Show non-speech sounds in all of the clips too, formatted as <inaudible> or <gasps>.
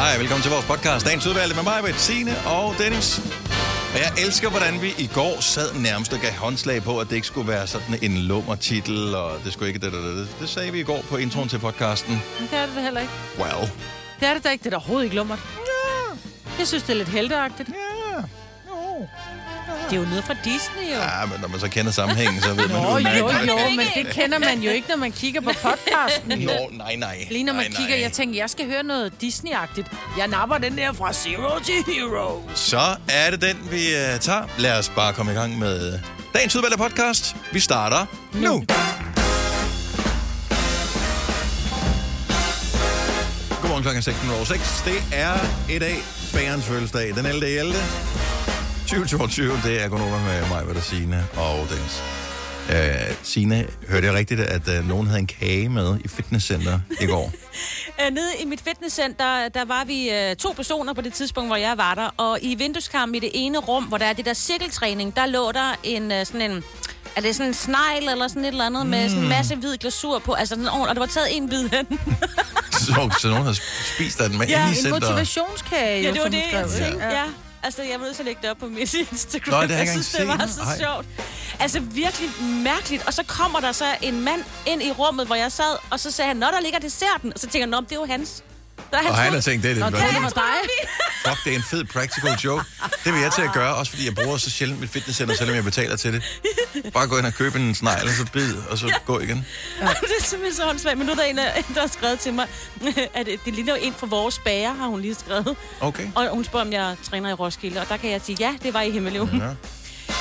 Hej, velkommen til vores podcast. Dagens udvalgte med mig, Signe og Dennis. Og jeg elsker, hvordan vi i går sad nærmest og gav håndslag på, at det ikke skulle være sådan en lummer titel, og det skulle ikke det, det, det. Det sagde vi i går på introen til podcasten. Men det er det da heller ikke. Well. Det er det da ikke. Det er da overhovedet ikke lummert. Ja. Jeg synes, det er lidt helteagtigt. Ja. Det er jo noget fra Disney, jo. Ja, men når man så kender sammenhængen, så ved man udmærket, jo, hvad- jo, men det kender man jo ikke, når man kigger på podcasten. Nå, nej, nej. Lige når man nej, kigger, nej. jeg tænker, jeg skal høre noget Disney-agtigt. Jeg napper den der fra Zero to Hero. Så er det den, vi uh, tager. Lad os bare komme i gang med dagens udvalgte podcast. Vi starter nu. Godmorgen klokken 6.06. Det er i dag bagerens fødselsdag. Den 11. 11. 2022. Det er Gunova med mig, hvad der Signe og Dennis. Uh, Signe, hørte jeg rigtigt, at uh, nogen havde en kage med i fitnesscenter i går? <laughs> Øh, Nede i mit fitnesscenter, der var vi øh, to personer på det tidspunkt, hvor jeg var der. Og i vindueskarmen i det ene rum, hvor der er det der cirkeltræning, der lå der en øh, sådan en... Er det sådan en snegl eller sådan et eller andet mm. med sådan en masse hvid glasur på? Altså sådan ordentligt, og der var taget en bid af den. <laughs> så, så nogen havde spist af den med Ja, inde i en centeret. motivationskage, Ja, det var det, jeg tænkte. ikke? Ja. Altså, jeg var nødt til at lægge det op på mit <laughs> Instagram. Nå, det jeg synes, det var så Ej. sjovt. Altså, virkelig mærkeligt. Og så kommer der så en mand ind i rummet, hvor jeg sad, og så sagde han, Nå, der ligger desserten. Og så tænker jeg, Nå, det er jo hans. Og han har tænkt, det er det. Nå, det var dig. Fuck, det er en fed practical joke. Det vil jeg til at gøre, også fordi jeg bruger så sjældent mit fitnesscenter, selvom jeg betaler til det. Bare gå ind og købe en snegl, og så bid, og så gå igen. <laughs> det er simpelthen så åndssvagt. Men nu er der en, af- der har skrevet til mig, <laughs> at det det ligner jo en fra vores bager, har hun lige skrevet. Okay. Og hun spørger, om jeg træner i Roskilde, og der kan jeg sige, ja, det var i Himmeløven. Ja.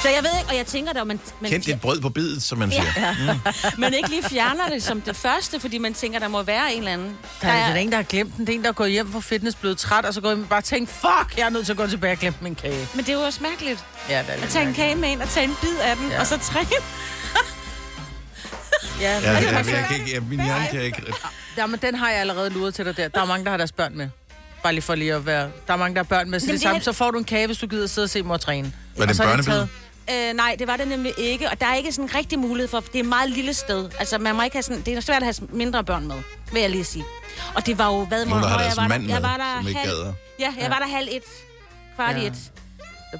Så jeg ved ikke, og jeg tænker da, man, man, Kend dit brød på bidet, som man siger. ja. <laughs> man ikke lige fjerner det som det første, fordi man tænker, der må være en eller anden. Der er, der er en, der har glemt den. Det er en, der er gået hjem fra fitness, blevet træt, og så går hjem og bare tænkt, fuck, jeg er nødt til at gå tilbage og glemme min kage. Men det er jo også mærkeligt. Ja, det er At tage en kage med ind og tage en bid af den, ja. Og så træne. Ja, Ja, jeg, det er jeg, jeg, ikke, jeg, min hjerne kan ikke... Ja, men den har jeg allerede luret til dig der. Der er mange, der har deres børn med. Bare lige for lige at være... Der er mange, der har børn med. Så Jamen, det, det er- samme, så får du en kage, hvis du gider sidde og se mor træne. Var det en er det børnebid? Øh, nej, det var det nemlig ikke, og der er ikke sådan en rigtig mulighed for, det er et meget lille sted. Altså, man må ikke have sådan, det er svært at have mindre børn med, vil jeg lige sige. Og det var jo, hvad hvor deres jeg var der, med, jeg var der som ikke halv, gader. Ja, jeg var der halv et, kvart i Ja. et.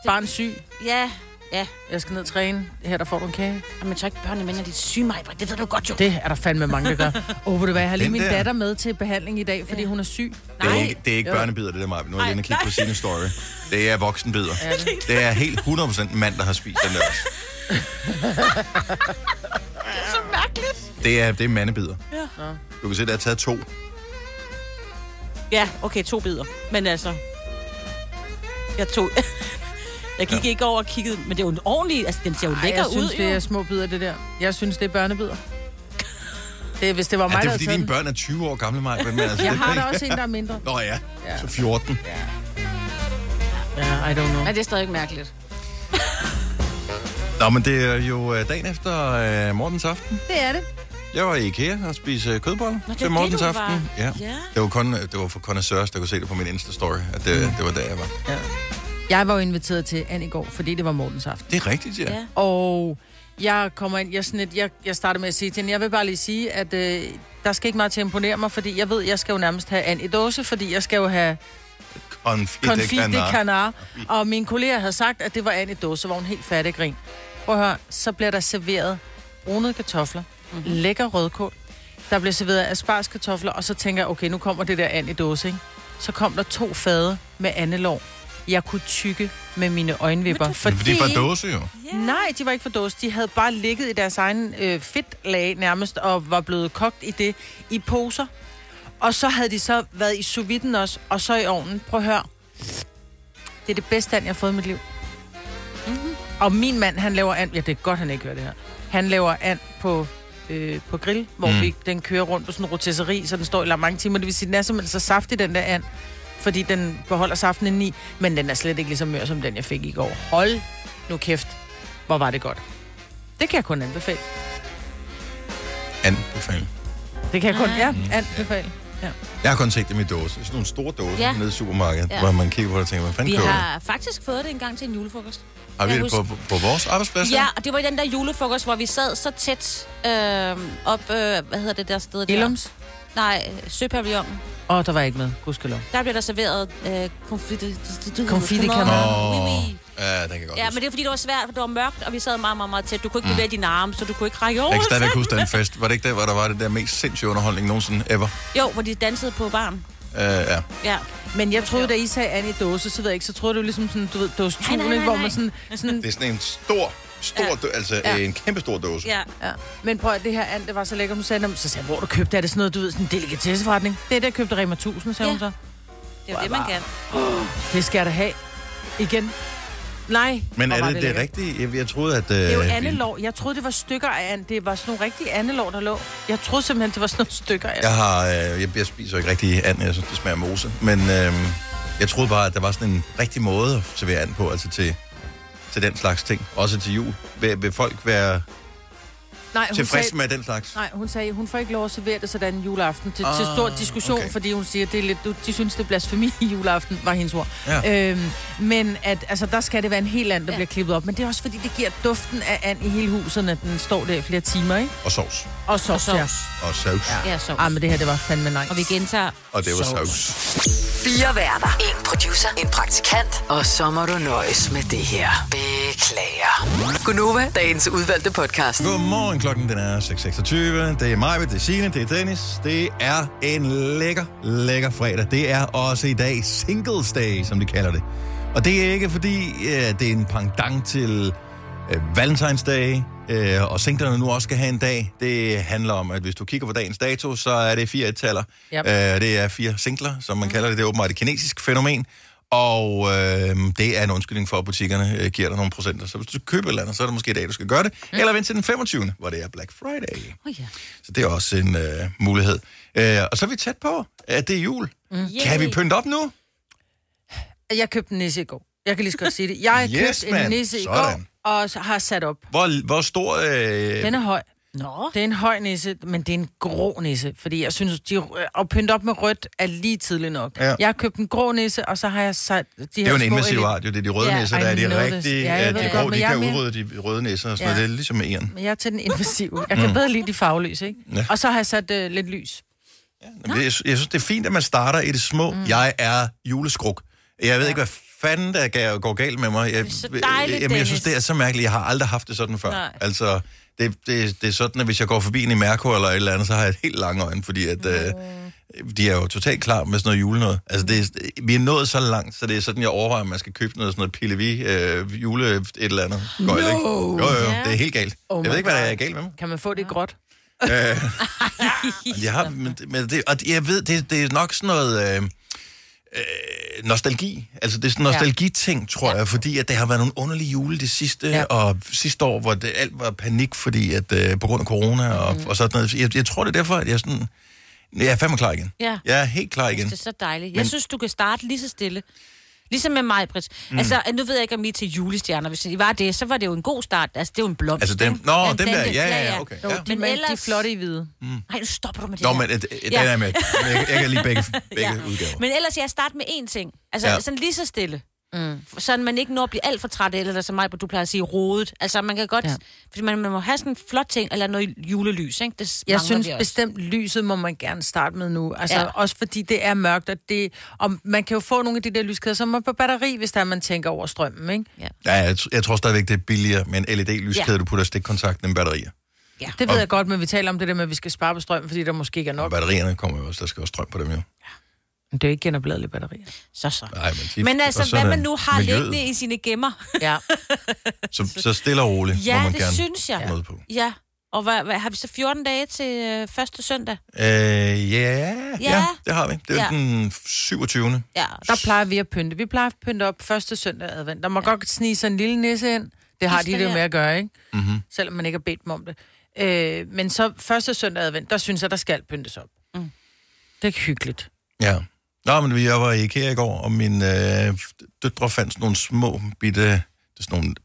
Barn syg. Ja, ja. Jeg skal ned og træne. Her, der får du en kage. Men så ikke børnene med, når de er syge, mig. Det ved du godt jo. Det er der fandme mange, der gør. <laughs> Åh, oh, ved du hvad, jeg har lige Den min der. datter med til behandling i dag, fordi hun er syg. Det er Nej. ikke, det er ikke Jo. børnebider, det der mig. Nu er jeg inde og kigge på sine story. Det er voksenbider. Er det? Det er helt 100% mand, der har spist den der også. <laughs> så mærkeligt. Det er, det er mandebider. Ja. Du kan se, der er taget to. Ja, okay, to bidder. Men altså... Jeg tog... <laughs> Jeg gik ja. ikke over og kiggede, men det er jo en ordentlig... Altså, den ser jo Ej, lækker jeg ud, synes, det jo. er små bidder, det der. Jeg synes, det er børnebider. <laughs> Det, hvis det var mig, Ja, det er fordi, dine børn er 20 år gamle, mig. Men altså, <laughs> Jeg det har der også en, der er mindre. <laughs> Nå ja, Ja. så 14. Ja, I don't know. Men det er stadig mærkeligt. Nå, men det er jo øh, dagen efter uh, Mortens aften. Det er det. Jeg var i IKEA og spiste kødboller Nå, det til er Mortens det, du aften. var. Ja. Ja. Det var kun øh, det var for connoisseurs, der kunne se det på min Insta-story, at det, mm. det var der, jeg var. Ja. Jeg var jo inviteret til Anne i går, fordi det var Mortens aften. Det er rigtigt, ja. Ja. Og jeg kommer ind, jeg, sådan et, jeg, jeg starter med at sige til hende, jeg vil bare lige sige, at øh, der skal ikke meget til at imponere mig, fordi jeg ved, jeg skal jo nærmest have Anne i dåse, fordi jeg skal jo have Confit, de canard. Og mine kolleger havde sagt, at det var Anne i dåse, var hun helt færdig grin. Prøv at høre, så bliver der serveret brunede kartofler, mm-hmm. lækker rødkål, der bliver serveret asparskartofler, og så tænker jeg, okay, nu kommer det der and i dåse, ikke? Så kom der to fade med andelov. Jeg kunne tykke med mine øjenvipper. Men Fordi det var dåse jo. Nej, de var ikke for dåse. De havde bare ligget i deres egen øh, fedtlag nærmest, og var blevet kogt i det i poser. Og så havde de så været i sous også, og så i ovnen. Prøv at høre. Det er det bedste and, jeg har fået i mit liv. Mm-hmm. Og min mand, han laver and. Ja, det er godt, han ikke hører det her. Han laver and på, øh, på grill, hvor Mm. vi, den kører rundt på sådan en rotisseri, så den står i lang mange timer. Det vil sige, den er simpelthen så saftig, den der and, fordi den beholder saften indeni, men den er slet ikke lige så mør som den, jeg fik i går. Hold nu kæft, hvor var det godt. Det kan jeg kun anbefale. Anbefale. Det kan jeg kun, ja, anbefale. Jeg har kun set dem i dåse. Sådan nogle store dåser Ja. ja. nede i supermarkedet, Ja. ja. hvor man kigger på det og tænker, hvad fanden Vi køber har faktisk fået det en gang til en julefrokost. Har vi det på, på, på vores arbejdsplads? Ja, og det var i den der julefrokost, hvor vi sad så tæt øh, op, øh, hvad hedder det der sted der? Nej, Søpavillonen. Åh, oh, der var ikke med. Gudskelov. Der bliver der serveret øh, konfite... Konfitekanon. Oui, oui. Ja, det kan jeg godt Ja, huske. men det er fordi, det var svært, for det var mørkt, og vi sad meget, meget, meget tæt. Du kunne ikke Mm. bevæge dine arme, så du kunne ikke række over. Jeg kan stadigvæk huske den <laughs> fest. Var det ikke der, hvor der var det der mest sindssyge underholdning nogensinde ever? Jo, hvor de dansede på barn. Uh, ja. Ja. Men jeg troede, da I sagde Annie dåse, så ved jeg ikke, så troede du ligesom sådan, du ved, dåse Nej, nej, hvor man sådan, sådan Det er sådan en stor, stor, Ja. altså Ja. en kæmpe stor dåse. ja. Ja. Men prøv at det her and, det var så lækkert. Hun sagde, "Nå, så sagde hvor du købte, er det sådan noget, du ved, sådan en delikatesseforretning? Det er det, jeg købte Rema 1000, sagde Ja. hun så. Det er jo det, man kan. <gasps> Det skal jeg da have. Igen. Nej. Men er det det, lækkert. rigtige? Jeg, jeg troede, at... Uh, Det er jo andelår. Jeg troede, det var stykker af and. Det var sådan nogle rigtige andelår, der lå. Jeg troede simpelthen, det var sådan nogle stykker af Jeg har... Øh, jeg, jeg spiser ikke rigtig and, jeg synes, det smager mose. Men øh, jeg troede bare, at der var sådan en rigtig måde at servere and på, altså til, til den slags ting. Også til jul. Vil, vil folk være Nej, hun tilfredse sagde, med den slags? Nej, hun sagde, hun får ikke lov at servere det sådan en juleaften til, ah, til Ah, stor diskussion, okay. fordi hun siger, det er lidt, du- de synes, det er blasfemi i <laughs> juleaften, var hendes ord. Ja. Øhm, men at, altså, der skal det være en helt anden, der ja. Bliver klippet op. Men det er også, fordi det giver duften af and i hele huset, når den står der i flere timer, ikke? Og sovs. Og sovs, Og ja. sovs. Og saus. Ja. Ja, så. Ah, men det her, det var fandme nice. Og vi gentager. Og det var Sovs. saus. Fire værter. En producer. En praktikant. Og så må du nøjes med det her. Beklager. Gunova, dagens udvalgte podcast. Godmorgen, klokken den er 6.26. Det er mig, det er Signe, det er Dennis. Det er en lækker, lækker fredag. Det er også i dag Singles Day, som de kalder det. Og det er ikke fordi, øh, det er en pendant til øh, Valentine's Day, øh, og singlerne nu også skal have en dag. Det handler om, at hvis du kigger på dagens dato, så er det fire ettaller. Yep. Øh, det er fire singler, som man kalder det. Det er åbenbart et kinesisk fænomen. Og øh, det er en undskyldning for, at butikkerne øh, giver dig nogle procenter. Så hvis du køber et eller andet, så er det måske i dag, du skal gøre det. Mm. Eller vent til den 25., hvor det er Black Friday. Oh, ja. Så det er også en øh, mulighed. Øh, og så er vi tæt på, at det er jul. Mm. Kan vi pynte op nu? Jeg købte en nisse i går. Jeg kan lige så godt sige det. Jeg Yes, købte en mand. nisse i Sådan. går, og har sat op. Hvor, hvor stor... Øh, Den er høj. Nå. Det er en høj nisse, men det er en grå nisse, fordi jeg synes, de, at pynte op med rødt er lige tidligt nok. Ja. Jeg har købt en grå nisse, og så har jeg sat de det er jo en invasiv art, jo. Det er de røde Ja, ja, I der er de rigtige. Ja, jeg Ja, de det grå, godt, de jeg kan er mere- udrydde de røde næser og sådan Ja. noget. Det er ligesom med æren. Men jeg er til den invasive. Jeg kan bedre lide de fagløse, ikke? Ja. Og så har jeg sat uh, lidt lys. Men det, jeg synes, det er fint, at man starter i det små. Mm. Jeg er juleskruk. Jeg ved ikke, hvad fanden der går galt med mig. Jeg, Det er så dejligt, jamen, jeg synes, det er så mærkeligt. Jeg har aldrig haft det sådan før. Nej. Altså, det, det, det er sådan, at hvis jeg går forbi en i Mærko eller et eller andet, så har jeg et helt lange øjne, fordi at, øh, de er jo totalt klar med sådan noget julenød. Altså, det er, vi er nået så langt, så det er sådan, jeg overvejer, at man skal købe noget sådan noget pillevi øh, jule et eller andet. Gøjl, ikke? Jo, jo, jo, det er helt galt. Oh jeg ved ikke, hvad der er galt med mig. Kan man få det gråt? <laughs> Jeg har, men, men det, og jeg ved, det, det er nok sådan noget øh, øh, nostalgi. Altså, det er sådan en nostalgiting, tror jeg, fordi at det har været nogle underlige jule det sidste, Ja. og sidste år, hvor det alt var panik, fordi at øh, på grund af corona og, mm. og sådan noget. Jeg, jeg tror, det er derfor, at jeg sådan... Jeg er fandme klar igen. Ja. Jeg er helt klar igen. Det er så dejligt. Jeg Men- synes, du kan starte lige så stille. Ligesom med mig, Britt. Mm. Altså, nu ved jeg ikke, om I er til julestjerner. Hvis I var det, så var det jo en god start. Altså, det er jo en blomst. Altså dem, nå, Ja, dem der, ja, ja, ja, okay. Jo, Ja. de, Men ellers... de er flotte i hvide. Nej, nu stopper du med det Nå, der. men øh, den Ja. er med. Jeg, jeg kan lide begge, <laughs> begge Ja. udgaver. Men ellers, jeg starter med én ting. Altså, ja. sådan lige så stille. Mm. Sådan man ikke når at blive alt for træt, eller som mig, du plejer at sige, rodet. Altså, man kan godt... Ja. Ja. Fordi man, man må have sådan en flot ting, eller noget julelys, ikke? Det Jeg synes vi også. bestemt, lyset må man gerne starte med nu. Altså, ja. Ja. også fordi det er mørkt, og, det, og man kan jo få nogle af de der lyskæder, som er på batteri, hvis der er, man tænker over strømmen, ikke? Ja, jeg, tr- jeg tror stadigvæk, det er billigere med en LED-lyskæde, Ja. du putter stikkontakten end batterier. Ja. Det ved jeg godt, men vi taler om det der med, at vi skal spare på strøm, fordi der måske ikke er Og nok. batterierne kommer jo også, der skal også strøm på dem jo. Men det er jo ikke genopladelige batterier. Så så. Nej, men, de, Men altså, så hvad man nu har miljøet. liggende i sine gemmer. Ja. <laughs> Så, så stille og roligt Ja, må man det gerne synes jeg. noget på. Ja. Og hvad, hvad, har vi så 14 dage til øh, første søndag? Øh, ja, ja, ja, det har vi. Det er Ja. den 27. Ja. Der plejer vi at pynte. Vi plejer at pynte op første søndag advent. Der må ja. godt snige sig en lille nisse ind. Det har de det jo med at gøre, ikke? Mm-hmm. Selvom man ikke har bedt dem om det. Øh, men så første søndag advent, der synes jeg, der skal pyntes op. Mm. Det er hyggeligt. Ja. Nå, men jeg var i IKEA i går, og mine øh, døtre fandt sådan nogle små bitte, det er sådan nogle,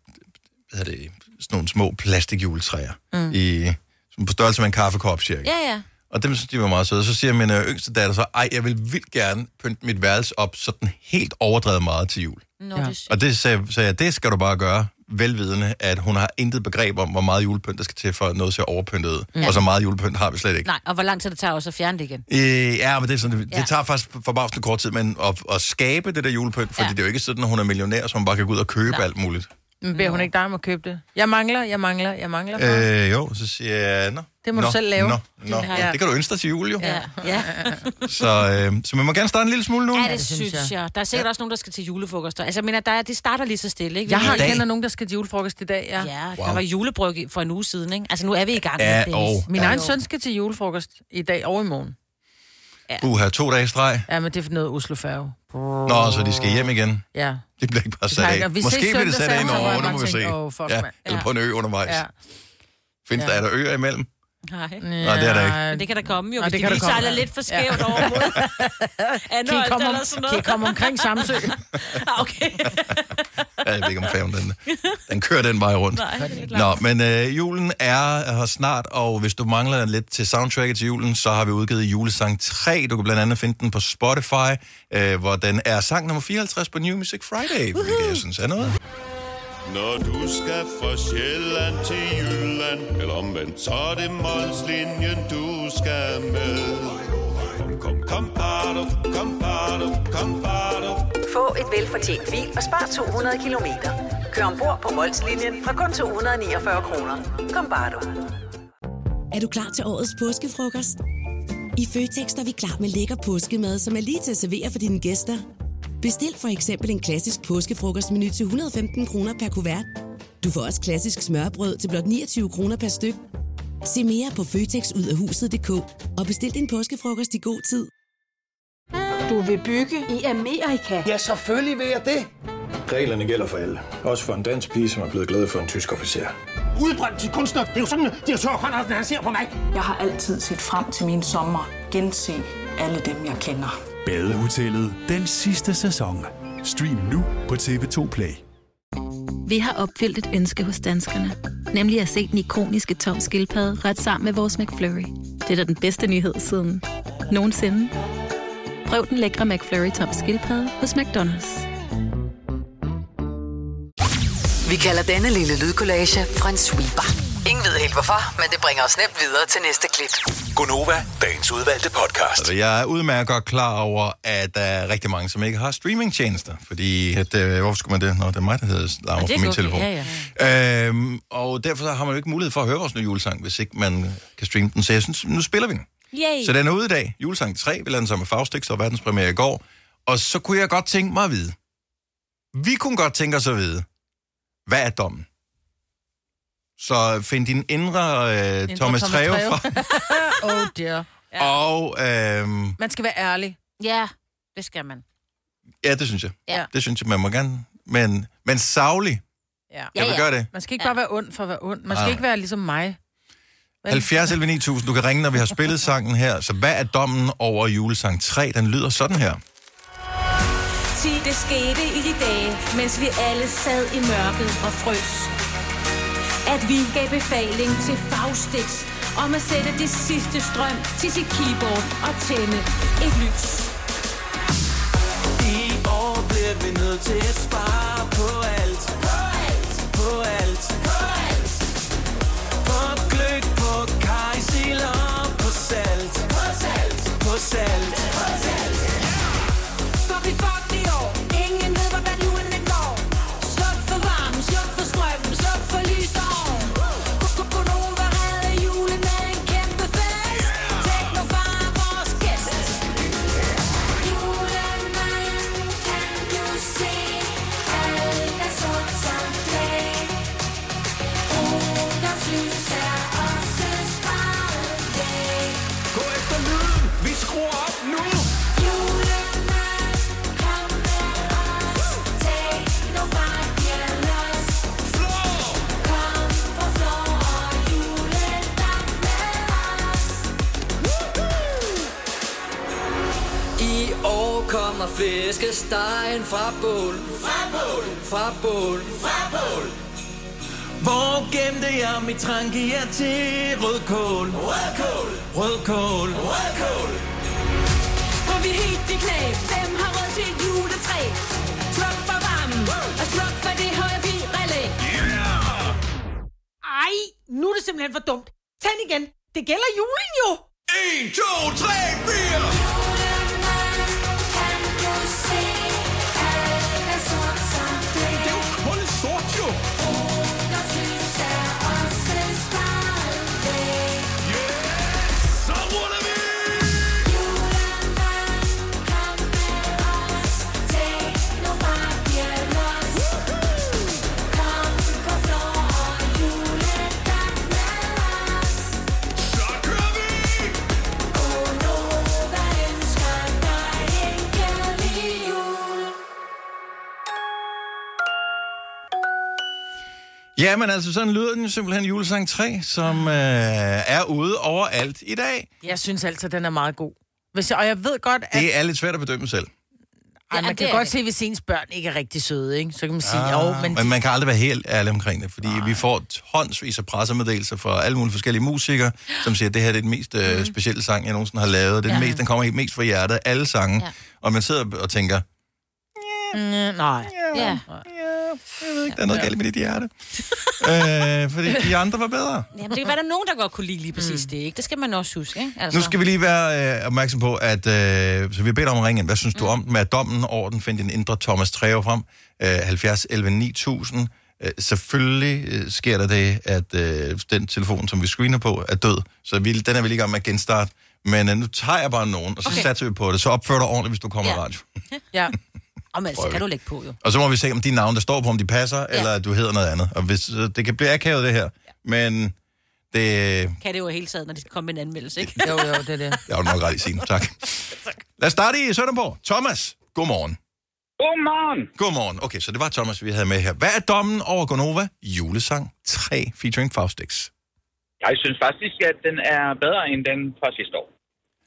hvad hedder det, sådan nogle små plastikjuletræer mm. i, som på størrelse med en kaffekop, cirka. Ja, ja. Og dem synes de var meget søde. Så siger min øh, yngste datter så, ej, jeg vil vildt gerne pynte mit værelse op sådan helt overdrevet meget til jul. Nå, ja. det, Og det sagde, sagde jeg, det skal du bare gøre. Velvidende, at hun har intet begreb om, hvor meget julepynt der skal til, for at noget ser overpyntet ud. Ja. Og så meget julepynt har vi slet ikke. Nej, og hvor lang tid det tager også at fjerne det igen. Øh, ja, men det, er sådan, det, Ja. det tager faktisk forbavsende kort tid, men at, at skabe det der julepynt, fordi ja. Det er jo ikke sådan, at hun er millionær, så hun bare kan gå ud og købe Nej. alt muligt. Men beder hun ikke dig om at købe det? Jeg mangler, jeg mangler, jeg mangler. far. Øh, jo, så siger jeg, nå. Det må nå, du selv lave. Nå, nå. Ja. Det kan du ønske dig til jul, jo. Ja, ja. Så, øh, så man må gerne starte en lille smule nu. ja det det synes jeg. jeg. Der er sikkert også nogen, der skal til julefrokoster. Altså, jeg mener, der er, det starter lige så stille, ikke? Vi Jeg har kender nogen, der skal til julefrokost i dag, ja. Ja, Wow. der var julebryg for en uge siden, ikke? Altså, nu er vi i gang Ja, med det. og- Min Ja, egen jo. søn skal til julefrokost i dag og i morgen. Uha, to dage streg. Ja, men det er for noget Oslo Færge. Nå, så de skal hjem igen. Ja. Det bliver ikke bare sat af. Måske bliver det sat af, når jeg nu må vi se. åh, fuck, ja, eller Ja. på en ø undervejs. Ja. Findes der, er der øer imellem? Nej. Nej, det er der ikke. Men det kan der komme jo, Nå, hvis det de kan lige der komme. sejler lidt for skævt Ja. over mod <laughs> Kan I Anholt komme, om, eller sådan kan I noget. komme omkring Samsø? <laughs> Ah, okay. Ja, jeg ved ikke, om færgen den, den kører den vej rundt. Nej. Nå, men øh, julen er her snart, og hvis du mangler lidt til soundtracket til julen, så har vi udgivet julesang 3. Du kan blandt andet finde den på Spotify, øh, hvor den er sang nummer 54 på New Music Friday, hvilket jeg synes er noget. Når du skal fra Sjælland til Jylland Eller omvendt, så er det Molslinjen, du skal med Kom, kom, kom, bado, kom, bado, kom, bado. Få et velfortjent bil og spar 200 kilometer. Kør ombord på Molslinjen fra kun 249 kroner. Kom bare du. Er du klar til årets påskefrokost? I Føtex er vi klar med lækker påskemad, som er lige til at servere for dine gæster. Bestil for eksempel en klassisk påskefrokostmenu til 115 kroner per kuvert. Du får også klassisk smørbrød til blot 29 kroner per styk. Se mere på føtexudafhuset.dk og bestil din påskefrokost i god tid. Du vil bygge i Amerika? Ja, selvfølgelig vil jeg det. Reglerne gælder for alle. Også for en dansk pige, som er blevet glad for en tysk officer. Udbrændt til kunstner. Det er jo sådan, at direktør Conradsen, han ser på mig. Jeg har altid set frem til min sommer. Gense alle dem, jeg kender. Badehotellet den sidste sæson. Stream nu på TV2 Play. Vi har opfyldt et ønske hos danskerne. Nemlig at se den ikoniske tom skildpadde ret sammen med vores McFlurry. Det er da den bedste nyhed siden nogensinde. Prøv den lækre McFlurry tom skildpadde hos McDonald's. Vi kalder denne lille lydkollage en sweeper. Ingen ved helt hvorfor, men det bringer os nemt videre til næste klip. Gonova, dagens udvalgte podcast. Altså, jeg er udmærket godt klar over, at der er rigtig mange, som ikke har streamingtjenester. Fordi, at, øh, hvorfor skulle man det? Nå, det er mig, der hedder det på min okay, telefon. ja, Øhm, og derfor har man jo ikke mulighed for at høre vores nye julesang, hvis ikke man kan streame den. Så jeg synes, nu spiller vi den. Yay. Så den er ude i dag. Julesang 3, vi lavede den sammen med Faustix, og verdenspremiere i går. Og så kunne jeg godt tænke mig at vide. Vi kunne godt tænke os at vide, hvad er dommen? Så find din indre, øh, Thomas, Thomas Treve fra, <laughs> Oh dear. og øhm, Man skal være ærlig. Ja, det skal man. ja, det synes jeg. Ja. Det synes jeg, man må gerne. Men, men savlig, Ja. jeg Ja, vil ja. gøre det. Man skal ikke bare være ond for at være ond. Man skal Nej. ikke være ligesom mig. Vel? 70 11 9000, du kan ringe, når vi har spillet sangen her. Så hvad er dommen over julesang 3? Den lyder sådan her. Sig, det skete i de dage, mens vi alle sad i mørket og frøs. At vi gav befaling til Faustix om at sætte det sidste strøm til sit keyboard og tænde et lys. I år bliver vi nødt til at spare på alt. På alt. På alt. På alt. På gløk, på kajsil og på salt. På salt. På salt. På salt. fra bål Fra bål Hvor gemte jeg mit trangia til rødkål Rødkål Rødkål Rødkål Hvor vi helt i knæ? Hvem har råd til et juletræ? Sluk for varmen wow. Og sluk for det høje virrelæg Yeah! Ej, nu er det simpelthen for dumt. Tænd igen, det gælder julen jo. 1, 2, 3 Ja, men altså, sådan lyder den simpelthen julesang 3, som øh, er ude overalt i dag. Jeg synes altså, den er meget god. Hvis jeg, og jeg ved godt, at... Det er lidt svært at bedømme selv. Ej, man kan godt det. se, hvis ens børn ikke er rigtig søde, ikke? Så kan man sige, Ah, jo, men... men man kan aldrig være helt ærlig omkring det, fordi vi får tonsvis af pressemeddelelser fra alle mulige forskellige musikere, som siger, at det her er den mest øh, specielle sang, jeg nogensinde har lavet. Det er den, Ja. mest, den kommer helt mest fra hjertet, alle sange. Ja. Og man sidder og tænker, Mm, nej. Ja. Jeg ved ikke, der er noget galt med dit hjerte. <laughs> øh, fordi de andre var bedre. Jamen, det kan være, der er nogen, der godt kunne lide lige præcis mm. det, ikke? Det skal man også huske, ikke? Altså. Nu skal vi lige være øh, opmærksom på, at øh, så vi har bedt om at ringe ind. Hvad synes du om den? Med dommen over den find din indre Thomas Treve frem. Øh, 70 11 9000. Øh, selvfølgelig øh, sker der det, at øh, den telefon, som vi screener på, er død. Så vi, den er vi lige i gang med at genstarte. Men øh, nu tager jeg bare nogen, og så okay. Satser vi på det. Så opfør dig ordentligt, hvis du kommer ja. i Ja. radio. Ja. <laughs> Og men, så Prøv kan du lægge på, jo. Og så må vi se, om de navne, der står på, om de passer, ja. eller at du hedder noget andet. Og hvis, det kan blive akavet, det her. Men det, Kan det jo hele taget, når de skal komme med en anmeldelse, ikke? Jo, jo, det er det. Jeg har nok ret i sin. <laughs> Tak. Lad os starte i Sønderborg. Thomas, godmorgen. Godmorgen. Godmorgen. Okay, så det var Thomas, vi havde med her. Hvad er dommen over Gonova? Julesang 3 featuring Faustix. Jeg synes faktisk, at den er bedre end den fra sidste år.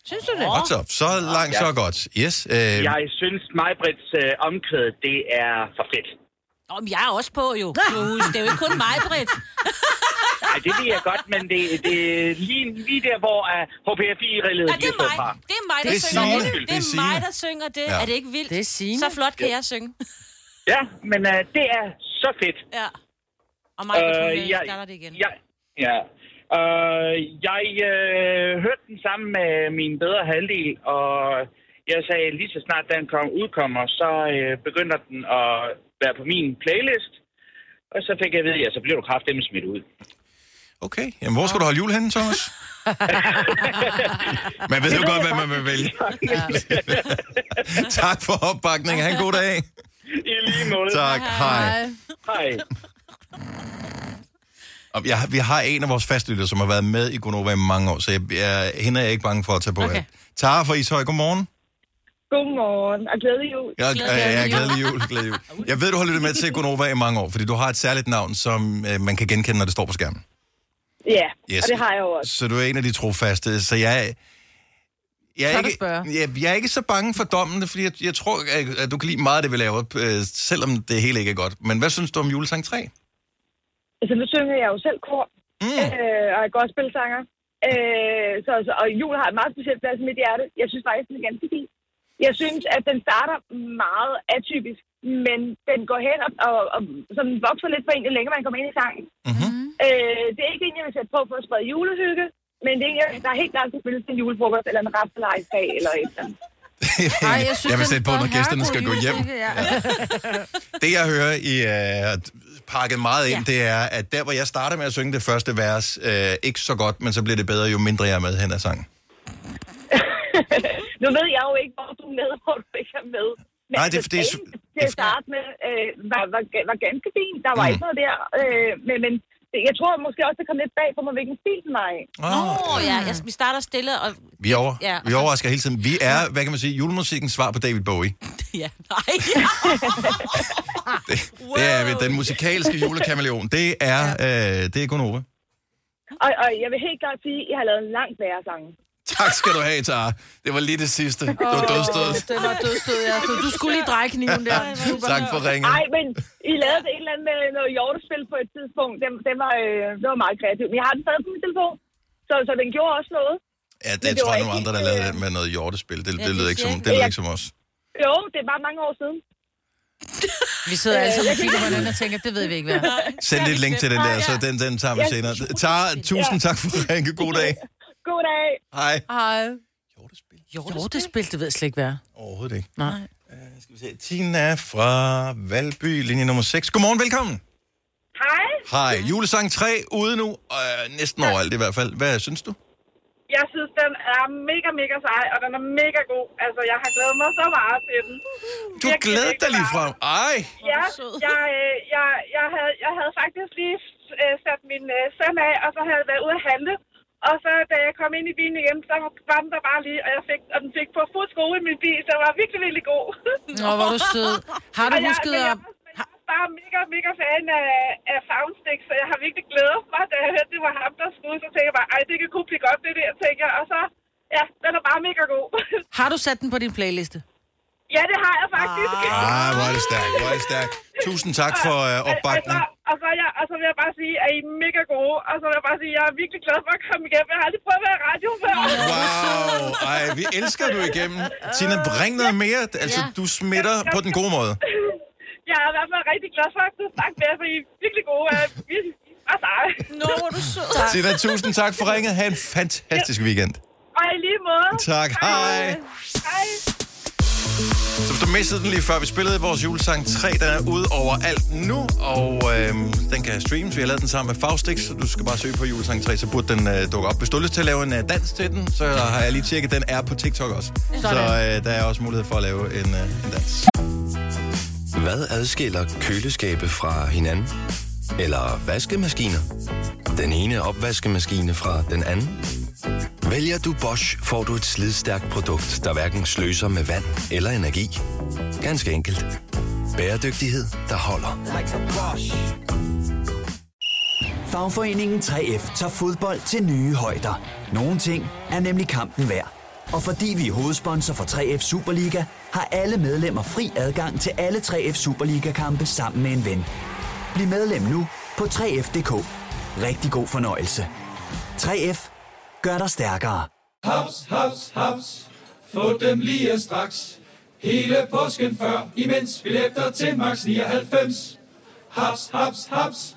Synes du det? What's up? Så langt, Ja. så godt. Yes. Øh, Jeg synes, Majbrits øh, omkvæd, det er for fedt. Om jeg er også på, jo. Det er jo ikke kun mig, Britt. Nej, <laughs> det ved jeg godt, men det, det er lige, lige der, hvor uh, HPFI-rillet Ja, det er mig. fra. Det er mig, der Det er synger det. Det Det er mig, der synger det. Ja. Er det ikke vildt? Det er Signe. Så flot kan jeg synge. <laughs> Ja, men uh, det er så fedt. Ja. Og mig, Øh, jeg, starter det igen. jeg, ja. Uh, jeg uh, hørte den sammen med min bedre halvdel, og jeg sagde, lige så snart den kom, udkommer, så uh, begynder den at være på min playlist. Og så fik jeg at vide, ja, så bliver du kraftedeme smidt ud. Okay, jamen hvor skal du holde jul henne, Thomas? <laughs> man ved jo godt, hvad man vil vælge. <laughs> tak for opbakningen. Ha' en god dag. I lige måde. Tak. Hej. Hej. Og jeg, vi har en af vores fastlyttere, som har været med i Gonova i mange år, så jeg, jeg, hende er jeg ikke bange for at tage på. Okay. Tara fra Ishøj, godmorgen. Godmorgen, og glædelig jul. Jeg, jeg, jeg, jeg er glædelig jul, glædelig jul. Jeg ved, du har lyttet med til Gonova i mange år, fordi du har et særligt navn, som øh, man kan genkende, når det står på skærmen. Ja, Yes. og det har jeg jo også. Så du er en af de trofaste, så jeg... Jeg er, ikke, jeg, jeg er ikke så bange for dommen, fordi jeg, jeg tror, at- at du kan lide meget af det, vi laver, øh, selvom det hele ikke er godt. Men hvad synes du om julesang 3? Altså, nu synger jeg jo selv kor, mm. øh, og er gospelsanger. Øh, så, så, og jul har et meget specielt plads i mit hjerte. Jeg synes faktisk, den er ganske fin. Jeg synes, at den starter meget atypisk, men den går hen og, og, og sådan vokser lidt for en, jo længere man kommer ind i sangen. Mm-hmm. Øh, det er ikke en, jeg vil sætte på for at sprede julehygge, men det er en, der er helt klart til en julefrokost, eller en rapselejsdag, eller et eller andet. <laughs> Ej, jeg, jeg vil sætte på, når gæsterne skal gå hjem. Ja. <laughs> Det, jeg hører i uh, pakket meget ind, ja. det er, at der, hvor jeg starter med at synge det første vers, uh, ikke så godt, men så bliver det bedre, jo mindre jeg er med hen ad sangen. <laughs> nu ved jeg jo ikke, hvor du er med, hvor du ikke er med. Men Nej, det er altså, fordi- dagen Til at starte med, øh, var, var, var ganske fint. Der var Mm. ikke noget der. Øh, men, men det- jeg tror måske også, det kom lidt bag på mig, hvilken stil den var i. Åh, oh, ja. Jeg, vi starter stille, og... Vi, over, Ja, vi overrasker hele tiden. Vi er, hvad kan man sige, julemusikkens svar på David Bowie. <laughs> Ja, nej. Det er vi. den musikalske julekameleon. Det er, øh, det er Gunova. Og, og jeg vil helt klart sige, at jeg har lavet en langt værre sang. Tak skal du have, Tara. Det var lige det sidste. Det var dødstød. Det var dødstød, ja. Du, du skulle lige dreje kniven der. Tak for ringen. Nej, men I lavede et eller andet med noget hjortespil på et tidspunkt. Det, det, var, øh, det var meget kreativt. Men jeg har den stadig på min telefon. Så, så den gjorde også noget. Ja, det det tror jeg, nogle andre, der lavede øh, det med noget hjortespil. Det, Ja, det, det lyder ikke som, det lyder ikke som os. Jo, det er bare mange år siden. Vi sidder alle sammen og Øh, jeg kigger på hinanden og tænker, det ved vi ikke, hvad. Send lidt link til den der, så den, den tager vi Ja. senere. Tara, tusind tak for at ringe. God dag. God dag. Hej. Hej. Hjortespil, det ved jeg slet ikke, hvad er. Overhovedet ikke. Nej. Skal vi se. Tina fra Valby, linje nummer 6. Godmorgen, velkommen. Hej. Hej. Julesang 3 ude nu, øh, næsten overalt i hvert fald. Hvad synes du? Jeg synes, den er mega, mega sej, og den er mega god. Altså, jeg har glædet mig så meget til den. Du har glædet dig lige frem. Ej. Ja, jeg, øh, jeg, jeg, havde, jeg havde faktisk lige øh, sat min øh, søn af, og så havde jeg været ude at handle. Og så da jeg kom ind i bilen igen, så var den der bare lige, og, jeg fik, og den fik på fuld skrue i min bil, så den var virkelig, virkelig god. Nå, hvor du sød. Har du <laughs> Og husket jeg, at... er bare mega, mega fan af, af Soundstick, så jeg har virkelig glædet mig, da jeg hørte, det var ham, der skulle, så tænkte jeg bare, ej, det kan kunne blive godt, det der, tænker jeg. Og så, ja, den er bare mega god. <laughs> Har du sat den på din playliste? ja, det har jeg faktisk. Ah, <laughs> hvor er det stærkt, hvor er det stærkt. Tusind tak for øh, opbakning. Og så, jeg, og så vil jeg bare sige, at I er mega gode. Og så vil jeg bare sige, at jeg er virkelig glad for at komme igennem. Jeg har aldrig prøvet at være i radio før. Wow, ej, vi elsker du igennem. Tina, bring noget mere. Altså, du smitter på den gode måde. Jeg er i hvert fald rigtig glad for at kunne snakke med jer, for I er virkelig gode. Jeg er virkelig bare seje. Nå, hvor du sød. Tina, tusind tak for ringet. Ha' en fantastisk weekend. Og i lige måde. Tak, hej. Hej. Så hvis du mistede den lige før, vi spillede vores julesang 3, den er ude over alt nu, og øhm, den kan streames. Vi har lavet den sammen med Faustix, så du skal bare søge på julesang 3, så burde den øh, dukke op. Hvis du har lyst til at lave en øh, dans til den, så har jeg lige tjekket, den er på TikTok også. Så øh, der er også mulighed for at lave en, øh, en dans. Hvad adskiller køleskabe fra hinanden? Eller vaskemaskiner? Den ene opvaskemaskine fra den anden? Vælger du Bosch, får du et slidstærkt produkt, der hverken sløser med vand eller energi. Ganske enkelt. Bæredygtighed, der holder. Fagforeningen 3F tager fodbold til nye højder. Nogle ting er nemlig kampen værd. Og fordi vi er hovedsponsor for 3F Superliga, har alle medlemmer fri adgang til alle 3F Superliga-kampe sammen med en ven. Bliv medlem nu på 3F.dk. Rigtig god fornøjelse. 3F gør dig stærkere. Haps, haps, haps. Få dem lige straks. Hele påsken før, imens billetter til max 99. Haps, haps, haps.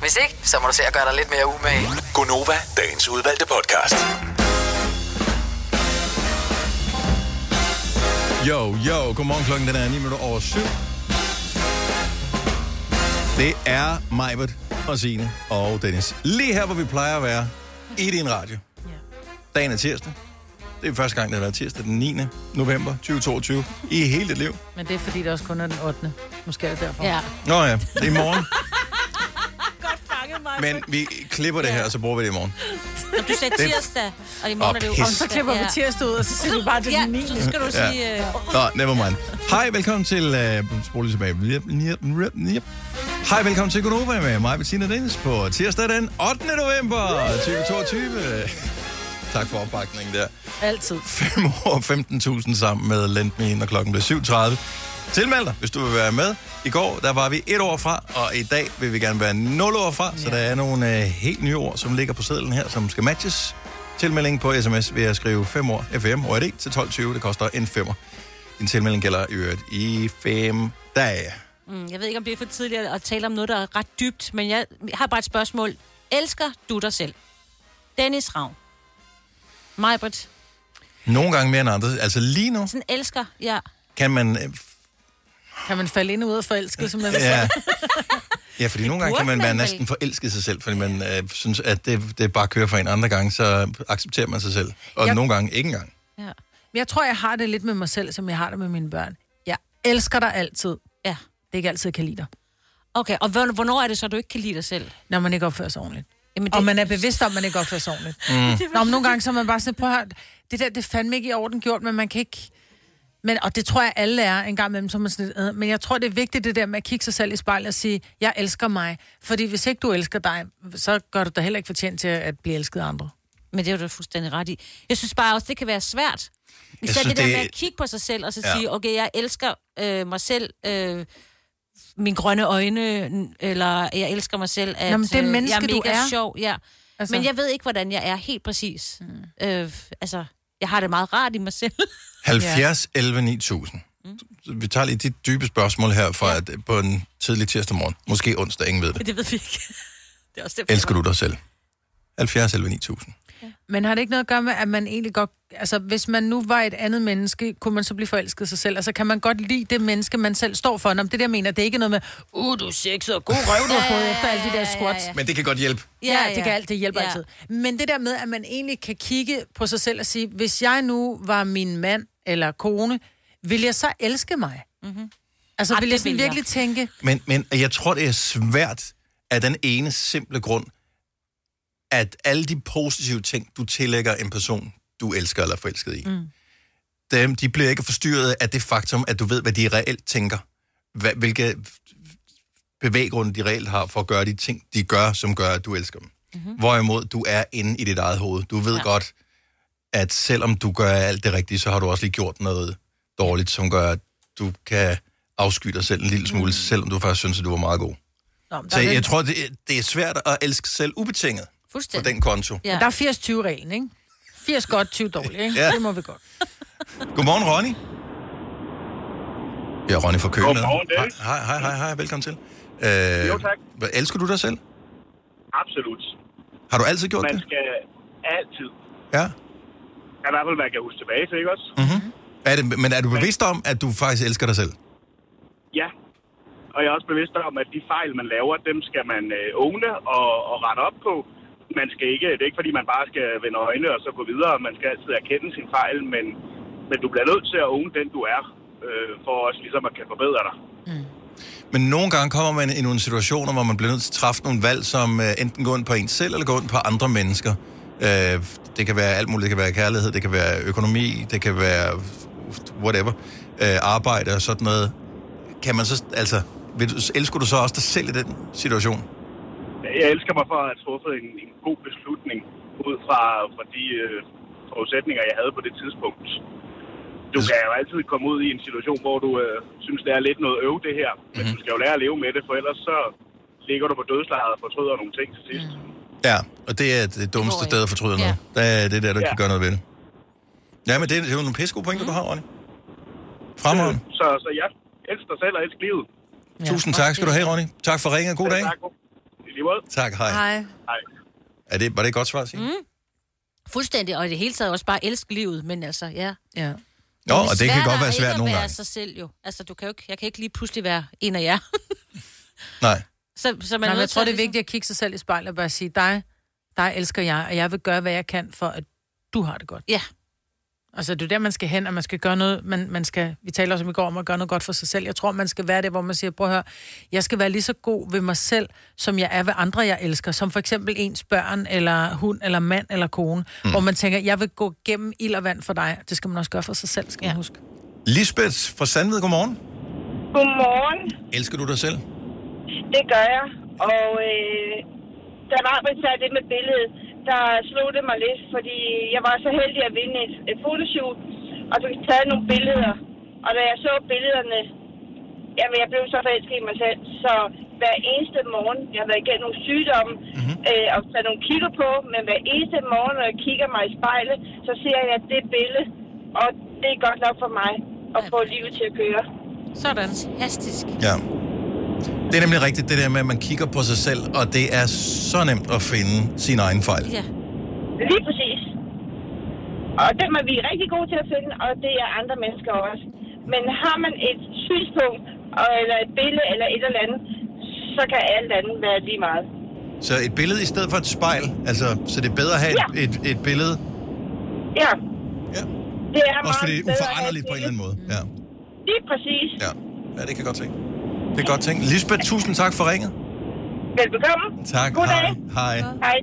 Hvis ikke, så må du se at gøre dig lidt mere umage. Gonova, dagens udvalgte podcast. Jo, jo, godmorgen klokken, den er 9 minutter over 7. Det er Majbert og Signe og Dennis. Lige her, hvor vi plejer at være i din radio. Dagen er tirsdag. Det er første gang, det har været tirsdag den 9. november 2022 i hele dit liv. Men det er fordi, det også kun er den 8. Måske er det derfor. Ja. Nå ja, det er i morgen. <laughs> Men vi klipper det her, og så bruger vi det i morgen. Når du sagde tirsdag, og i morgen er det jo. Og så klipper vi tirsdag ud, og så siger vi bare, det er ja, den 9. så skal du Ja. sige... øh, Nå, never mind. Hej, velkommen til... Uh, spol lige tilbage. Hej, velkommen til Gunova med mig, Bettina Dennis, på tirsdag den 8. november 2022. Tak for opbakningen der. Altid. 5 år 15.000 sammen med Lend Me, når klokken bliver 7.30. Tilmeld dig, hvis du vil være med. I går, der var vi et år fra, og i dag vil vi gerne være 0 år fra, så der er nogle uh, helt nye ord, som ligger på sedlen her, som skal matches. Tilmelding på sms ved at skrive 5 år FM og det til 12.20. Det koster en femmer. Din tilmelding gælder i øvrigt i 5 dage. Mm, jeg ved ikke, om det er for tidligt at tale om noget, der er ret dybt, men jeg har bare et spørgsmål. Elsker du dig selv? Dennis Ravn. Majbrit. Nogle gange mere end andre. Altså lige nu Sådan elsker, ja. kan man... Kan man falde ind og ud af forelsket, som man vil Ja. Ja, fordi nogle gange kan man være næsten forelsket sig selv, fordi man øh, synes, at det, det bare kører for en andre gang, så accepterer man sig selv. Og Jeg- nogle gange ikke engang. Ja. Men jeg tror, jeg har det lidt med mig selv, som jeg har det med mine børn. Jeg elsker dig altid. Ja. Det er ikke altid, jeg kan lide dig. Okay, og hvorn- hvornår er det så, du ikke kan lide dig selv? Når man ikke opfører sig ordentligt. Jamen, det... Og man er bevidst om, at man ikke opfører sig ordentligt. Mm. Nå, men nogle gange så er man bare sådan, prøv at høre, det der, det er fandme ikke i orden gjort, men man kan ikke... Men, og det tror jeg, alle er en gang imellem, så er man sådan lidt, øh, men jeg tror, det er vigtigt det der med at kigge sig selv i spejlet og sige, jeg elsker mig. Fordi hvis ikke du elsker dig, så gør du dig heller ikke fortjent til at blive elsket af andre. Men det er du fuldstændig ret i. Jeg synes bare også, det kan være svært. Især synes, det der det- med at kigge på sig selv, og så Ja. sige, okay, jeg elsker øh, mig selv, øh, mine grønne øjne, eller jeg elsker mig selv, at Nå, men det øh, menneske, jeg er du mega er. sjov. Ja. Altså... Men jeg ved ikke, hvordan jeg er helt præcis. Mm. Øh, altså, jeg har det meget rart i mig selv. 70 11 9000. Vi tager lige dit dybe spørgsmål her fra ja. på en tidlig tirsdag morgen. Måske onsdag, ingen ved det. <laughs> det ved vi ikke. det er også derfor, Elsker du dig selv? 70 11 9000. Men har det ikke noget at gøre med, at man egentlig godt... Altså, hvis man nu var et andet menneske, kunne man så blive forelsket i sig selv? Altså, kan man godt lide det menneske, man selv står for? Nå, det der mener, det er ikke noget med, uh, du er sexet og god røv, du har fået efter alle de der squats. Men det kan godt hjælpe. Ja, ja, det kan alt, det hjælper ja. Ja. altid. Men det der med, at man egentlig kan kigge på sig selv og sige, hvis jeg nu var min mand eller kone, vil jeg så elske mig? Mm-hmm. Altså, Ej, vil jeg sådan vil jeg. virkelig tænke, Men, men jeg tror, det er svært af den ene simple grund, at alle de positive ting, du tillægger en person, du elsker eller er forelsket i, mm. dem, de bliver ikke forstyrret af det faktum, at du ved, hvad de reelt tænker. Hvad, hvilke bevæggrunde de reelt har for at gøre de ting, de gør, som gør, at du elsker dem. Mm-hmm. Hvorimod du er inde i dit eget hoved. Du ved ja. godt, at selvom du gør alt det rigtige, så har du også lige gjort noget dårligt, som gør, at du kan afsky dig selv en lille smule, mm. selvom du faktisk synes, at du var meget god. Nå, Så jeg den- tror, det, er- det er svært at elske selv ubetinget på den konto. Ja. Der er 80-20-reglen, ikke? 80 godt, 20 dårligt, ikke? Ja. Det må vi godt. Godmorgen, Ronny. Ja, Ronny fra. Godmorgen, Dennis. Hej, hej, hej, hej, velkommen til. Øh, Jo, tak. Elsker du dig selv? Absolut. Har du altid gjort Man det? skal altid, Ja. I hvert fald man kan huske tilbage til, ikke også? Mm-hmm. Er det, men er du bevidst om, at du faktisk elsker dig selv? Ja. Og jeg er også bevidst om, at de fejl, man laver, dem skal man øh, åbne og, og rette op på. Man skal ikke, det er ikke fordi, man bare skal vende øjne og så gå videre. Man skal altid erkende sin fejl, men, men du bliver nødt til at åbne den, du er, øh, for også ligesom at kan forbedre dig. Men nogle gange kommer man i nogle situationer, hvor man bliver nødt til at træffe nogle valg, som uh, enten går ind på en selv, eller går ind på andre mennesker. Uh, det kan være alt muligt. Det kan være kærlighed, det kan være økonomi, det kan være whatever. Uh, arbejde og sådan noget. Kan man så, altså, vil du, elsker du så også dig selv i den situation? Jeg elsker mig for at have truffet en, en god beslutning ud fra, fra de øh, forudsætninger, jeg havde på det tidspunkt. Du kan jo altid komme ud i en situation, hvor du øh, synes, det er lidt noget øv, det her. Men Mhm. mm-hmm. du skal jo lære at leve med det, for ellers så ligger du på dødslaget og fortryder nogle ting til sidst. Ja, og det er det dummeste sted at fortryde noget. Det er det der, du ja. kan gøre noget ved det. Ja, men det er, det er jo nogle pisse gode pointer, du har, Ronny. Fremragende. Så, så jeg elsker dig selv og elsker livet. Ja. Tusind tak skal du have, Ronny. Tak for ringen. God dag. Tak. Måde. Tak, hej. Hej. Hej. Er det, var det et godt svar, Signe? Mm. Fuldstændig, og i det hele taget også bare elske livet, men altså, ja. Ja. Nå, og det kan godt være svært nogle at være gange. sig selv jo. Altså, du kan jo ikke, jeg kan ikke lige pludselig være en af jer. <laughs> Nej. Så, så man Nej, er men jeg tror, det er at vigtigt at kigge sig selv i spejlet og bare sige, dig, dig elsker jeg, og jeg vil gøre, hvad jeg kan for, at du har det godt. Ja. Altså, det er der, man skal hen, og man skal gøre noget, man, man skal, vi taler også om i går om at gøre noget godt for sig selv. Jeg tror, man skal være det, hvor man siger, prøv at høre, jeg skal være lige så god ved mig selv, som jeg er ved andre, jeg elsker. Som for eksempel ens børn, eller hund, eller mand, eller kone. Mm. Hvor man tænker, jeg vil gå gennem ild og vand for dig. Det skal man også gøre for sig selv, skal ja. man huske. Lisbeth fra Sandved, godmorgen. Godmorgen. Elsker du dig selv? Det gør jeg. Og øh, da Marbet sagde det med billedet, der slog det mig lidt, fordi jeg var så heldig at vinde et, et fotoshoot, og fik taget nogle billeder. Og da jeg så billederne, jamen jeg blev så forelsket i mig selv. Så hver eneste morgen, jeg har været igennem nogle sygdomme, mm-hmm. øh, og taget nogle kigger på, men hver eneste morgen, når jeg kigger mig i spejlet, så ser jeg det billede, og det er godt nok for mig at få livet til at køre. Sådan. Fantastisk. Ja. Det er nemlig rigtigt, det der med, at man kigger på sig selv, og det er så nemt at finde sin egen fejl. Ja. Lige præcis. Og dem er vi rigtig gode til at finde, og det er andre mennesker også. Men har man et synspunkt, eller et billede, eller et eller andet, så kan alt andet være lige meget. Så et billede i stedet for et spejl, altså, så det er bedre at have ja. et, et, et billede, Ja. Ja. Det er også meget fordi det er uforanderligt på en eller anden måde. Ja. Lige præcis. Ja. ja, det kan jeg godt tænke. Det er godt tænkt. Lisbeth, tusind tak for ringet. Velbekomme. Tak. God Hej. dag. Hej. Hej.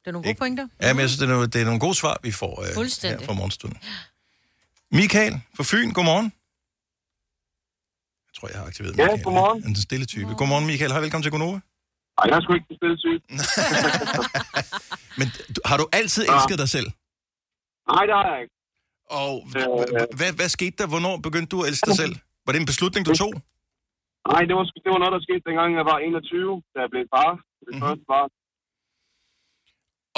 Det er nogle gode pointer. Ja, men jeg synes, det er, nogle, det er nogle gode svar, vi får øh, her fra morgenstunden. Michael fra Fyn, godmorgen. Jeg tror, jeg har aktiveret Ja, Michael. godmorgen. En stille type. Godmorgen, Michael. Hej, velkommen til Gonova. Ej, jeg er sgu ikke den stille syg. <laughs> Men du- har du altid elsket dig selv? Nej, det har jeg ikke. Og h- h- hvad, hvad skete der? Hvornår begyndte du at elske dig selv? Var det en beslutning, du tog? Nej, det var, det var noget, der skete dengang, jeg var 21, da jeg blev far. Det Mhm. første far.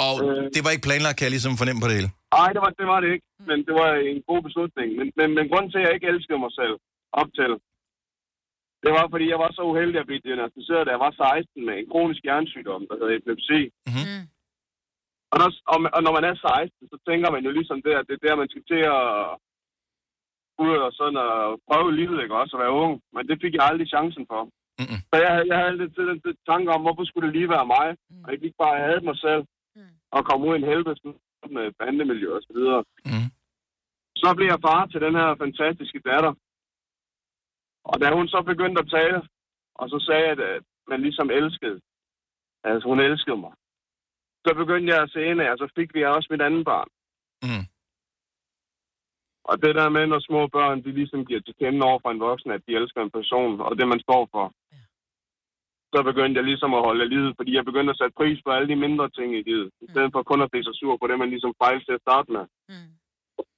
Og det var ikke planlagt, kan jeg ligesom fornemme på det hele. Nej, det var, det var det ikke. Men det var en god beslutning. Men, men, men grunden til, at jeg ikke elskede mig selv op til, det var, fordi jeg var så uheldig at blive diagnosticeret, da jeg var 16 med en kronisk hjernesygdom, der hedder epilepsi. Mm-hmm. Og, når, og, og når man er 16, så tænker man jo ligesom det, at det er der, man skal til at ud og sådan at prøve livet, ikke også, at være ung. Men det fik jeg aldrig chancen for. Mm-mm. Så jeg, havde- jeg havde altid den, den tanke om, hvorfor skulle det lige være mig? Og jeg ikke bare havde mig selv og komme ud i en helvede med bandemiljø og så videre. Mm. Så blev jeg far til den her fantastiske datter. Og da hun så begyndte at tale, og så sagde jeg, at man ligesom elskede, altså hun elskede mig, så begyndte jeg at se ind af, og så fik vi også mit andet barn. Mm. Og det der med, når små børn, de ligesom giver til kende over for en voksen, at de elsker en person, og det man står for. Så begyndte jeg ligesom at holde livet, fordi jeg begyndte at sætte pris på alle de mindre ting i livet, i stedet for kun at blive så sur på det, man ligesom fejl til at starte med.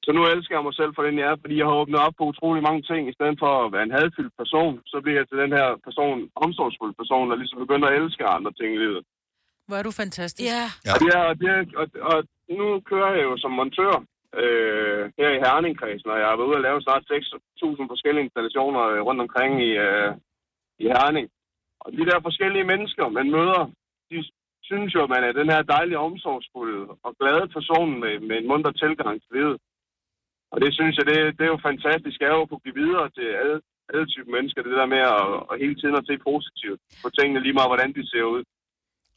Så nu elsker jeg mig selv for den, jeg er, fordi jeg har åbnet op på utrolig mange ting. I stedet for at være en hadfyldt person, så bliver jeg til den her person, omsorgsfuld person, der ligesom begynder at elske andre ting i livet. Hvor er du fantastisk. Ja. Ja. Og, det og, og nu kører jeg jo som montør øh, her i Herningkredsen, og jeg har været ude og lave snart 6.000 forskellige installationer øh, rundt omkring i, øh, i Herning. Og de der forskellige mennesker, man møder, de synes jo, at man er den her dejlige, omsorgsfulde og glade person med, med en munter tilgang til livet. Og det synes jeg, det, det er jo fantastisk, at kunne give videre til alle, alle typer mennesker, det der med at, at hele tiden at se positivt på tingene, lige meget hvordan de ser ud.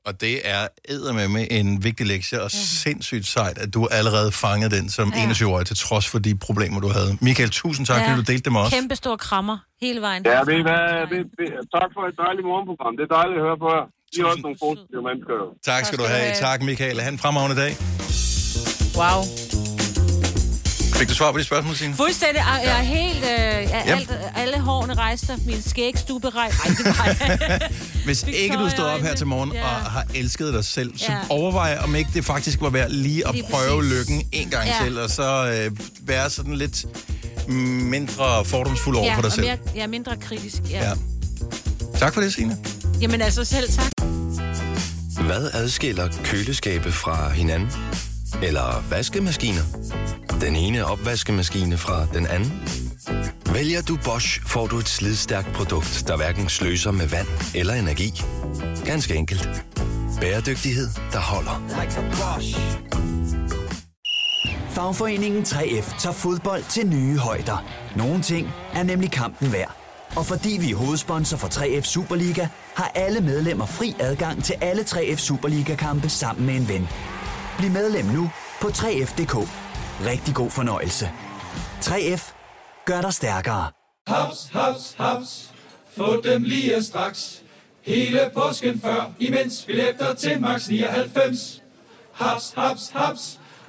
Og det er med en vigtig lektie, og sindssygt sejt, at du allerede fangede den som Ja. 21-årig, til trods for de problemer, du havde. Michael, tusind tak, fordi du delte det med os. Kæmpe store krammer hele vejen. Ja, ved I hvad, ved, ved, tak for et dejligt morgenprogram. Det er dejligt at høre på jer. I er også nogle positive mennesker. jo. Tak skal du have. Tak, Michael. Ha' en fremragende dag. Wow. Fik du svar på de spørgsmål, Signe? Fuldstændig. Jeg jeg er helt... Øh, jeg, Ja. alt, alle hårene rejser. Min skægstube rejser. Ej, det var <laughs> Hvis ikke du står op her til morgen Ja. og har elsket dig selv, så Ja. overvej, om ikke det faktisk var værd lige at Lige prøve præcis. lykken en gang Ja. til, og så øh, være sådan lidt mindre fordomsfuld over ja, for dig og selv. mere, er mindre kritisk. Ja. Ja. ja. Tak for det, Signe. Jamen altså selv tak. Hvad adskiller køleskabe fra hinanden? Eller vaskemaskiner? Den ene opvaskemaskine fra den anden? Vælger du Bosch, får du et slidstærkt produkt, der hverken sløser med vand eller energi. Ganske enkelt. Bæredygtighed, der holder. Fagforeningen 3F tager fodbold til nye højder. Nogle ting er nemlig kampen værd. Og fordi vi er hovedsponsor for 3F Superliga, har alle medlemmer fri adgang til alle 3F Superliga-kampe sammen med en ven. Bliv medlem nu på 3F.dk. Rigtig god fornøjelse. 3F gør dig stærkere. Haps, haps, haps. Få dem lige straks. Hele påsken før, imens billetter til max 99. Haps, haps, haps.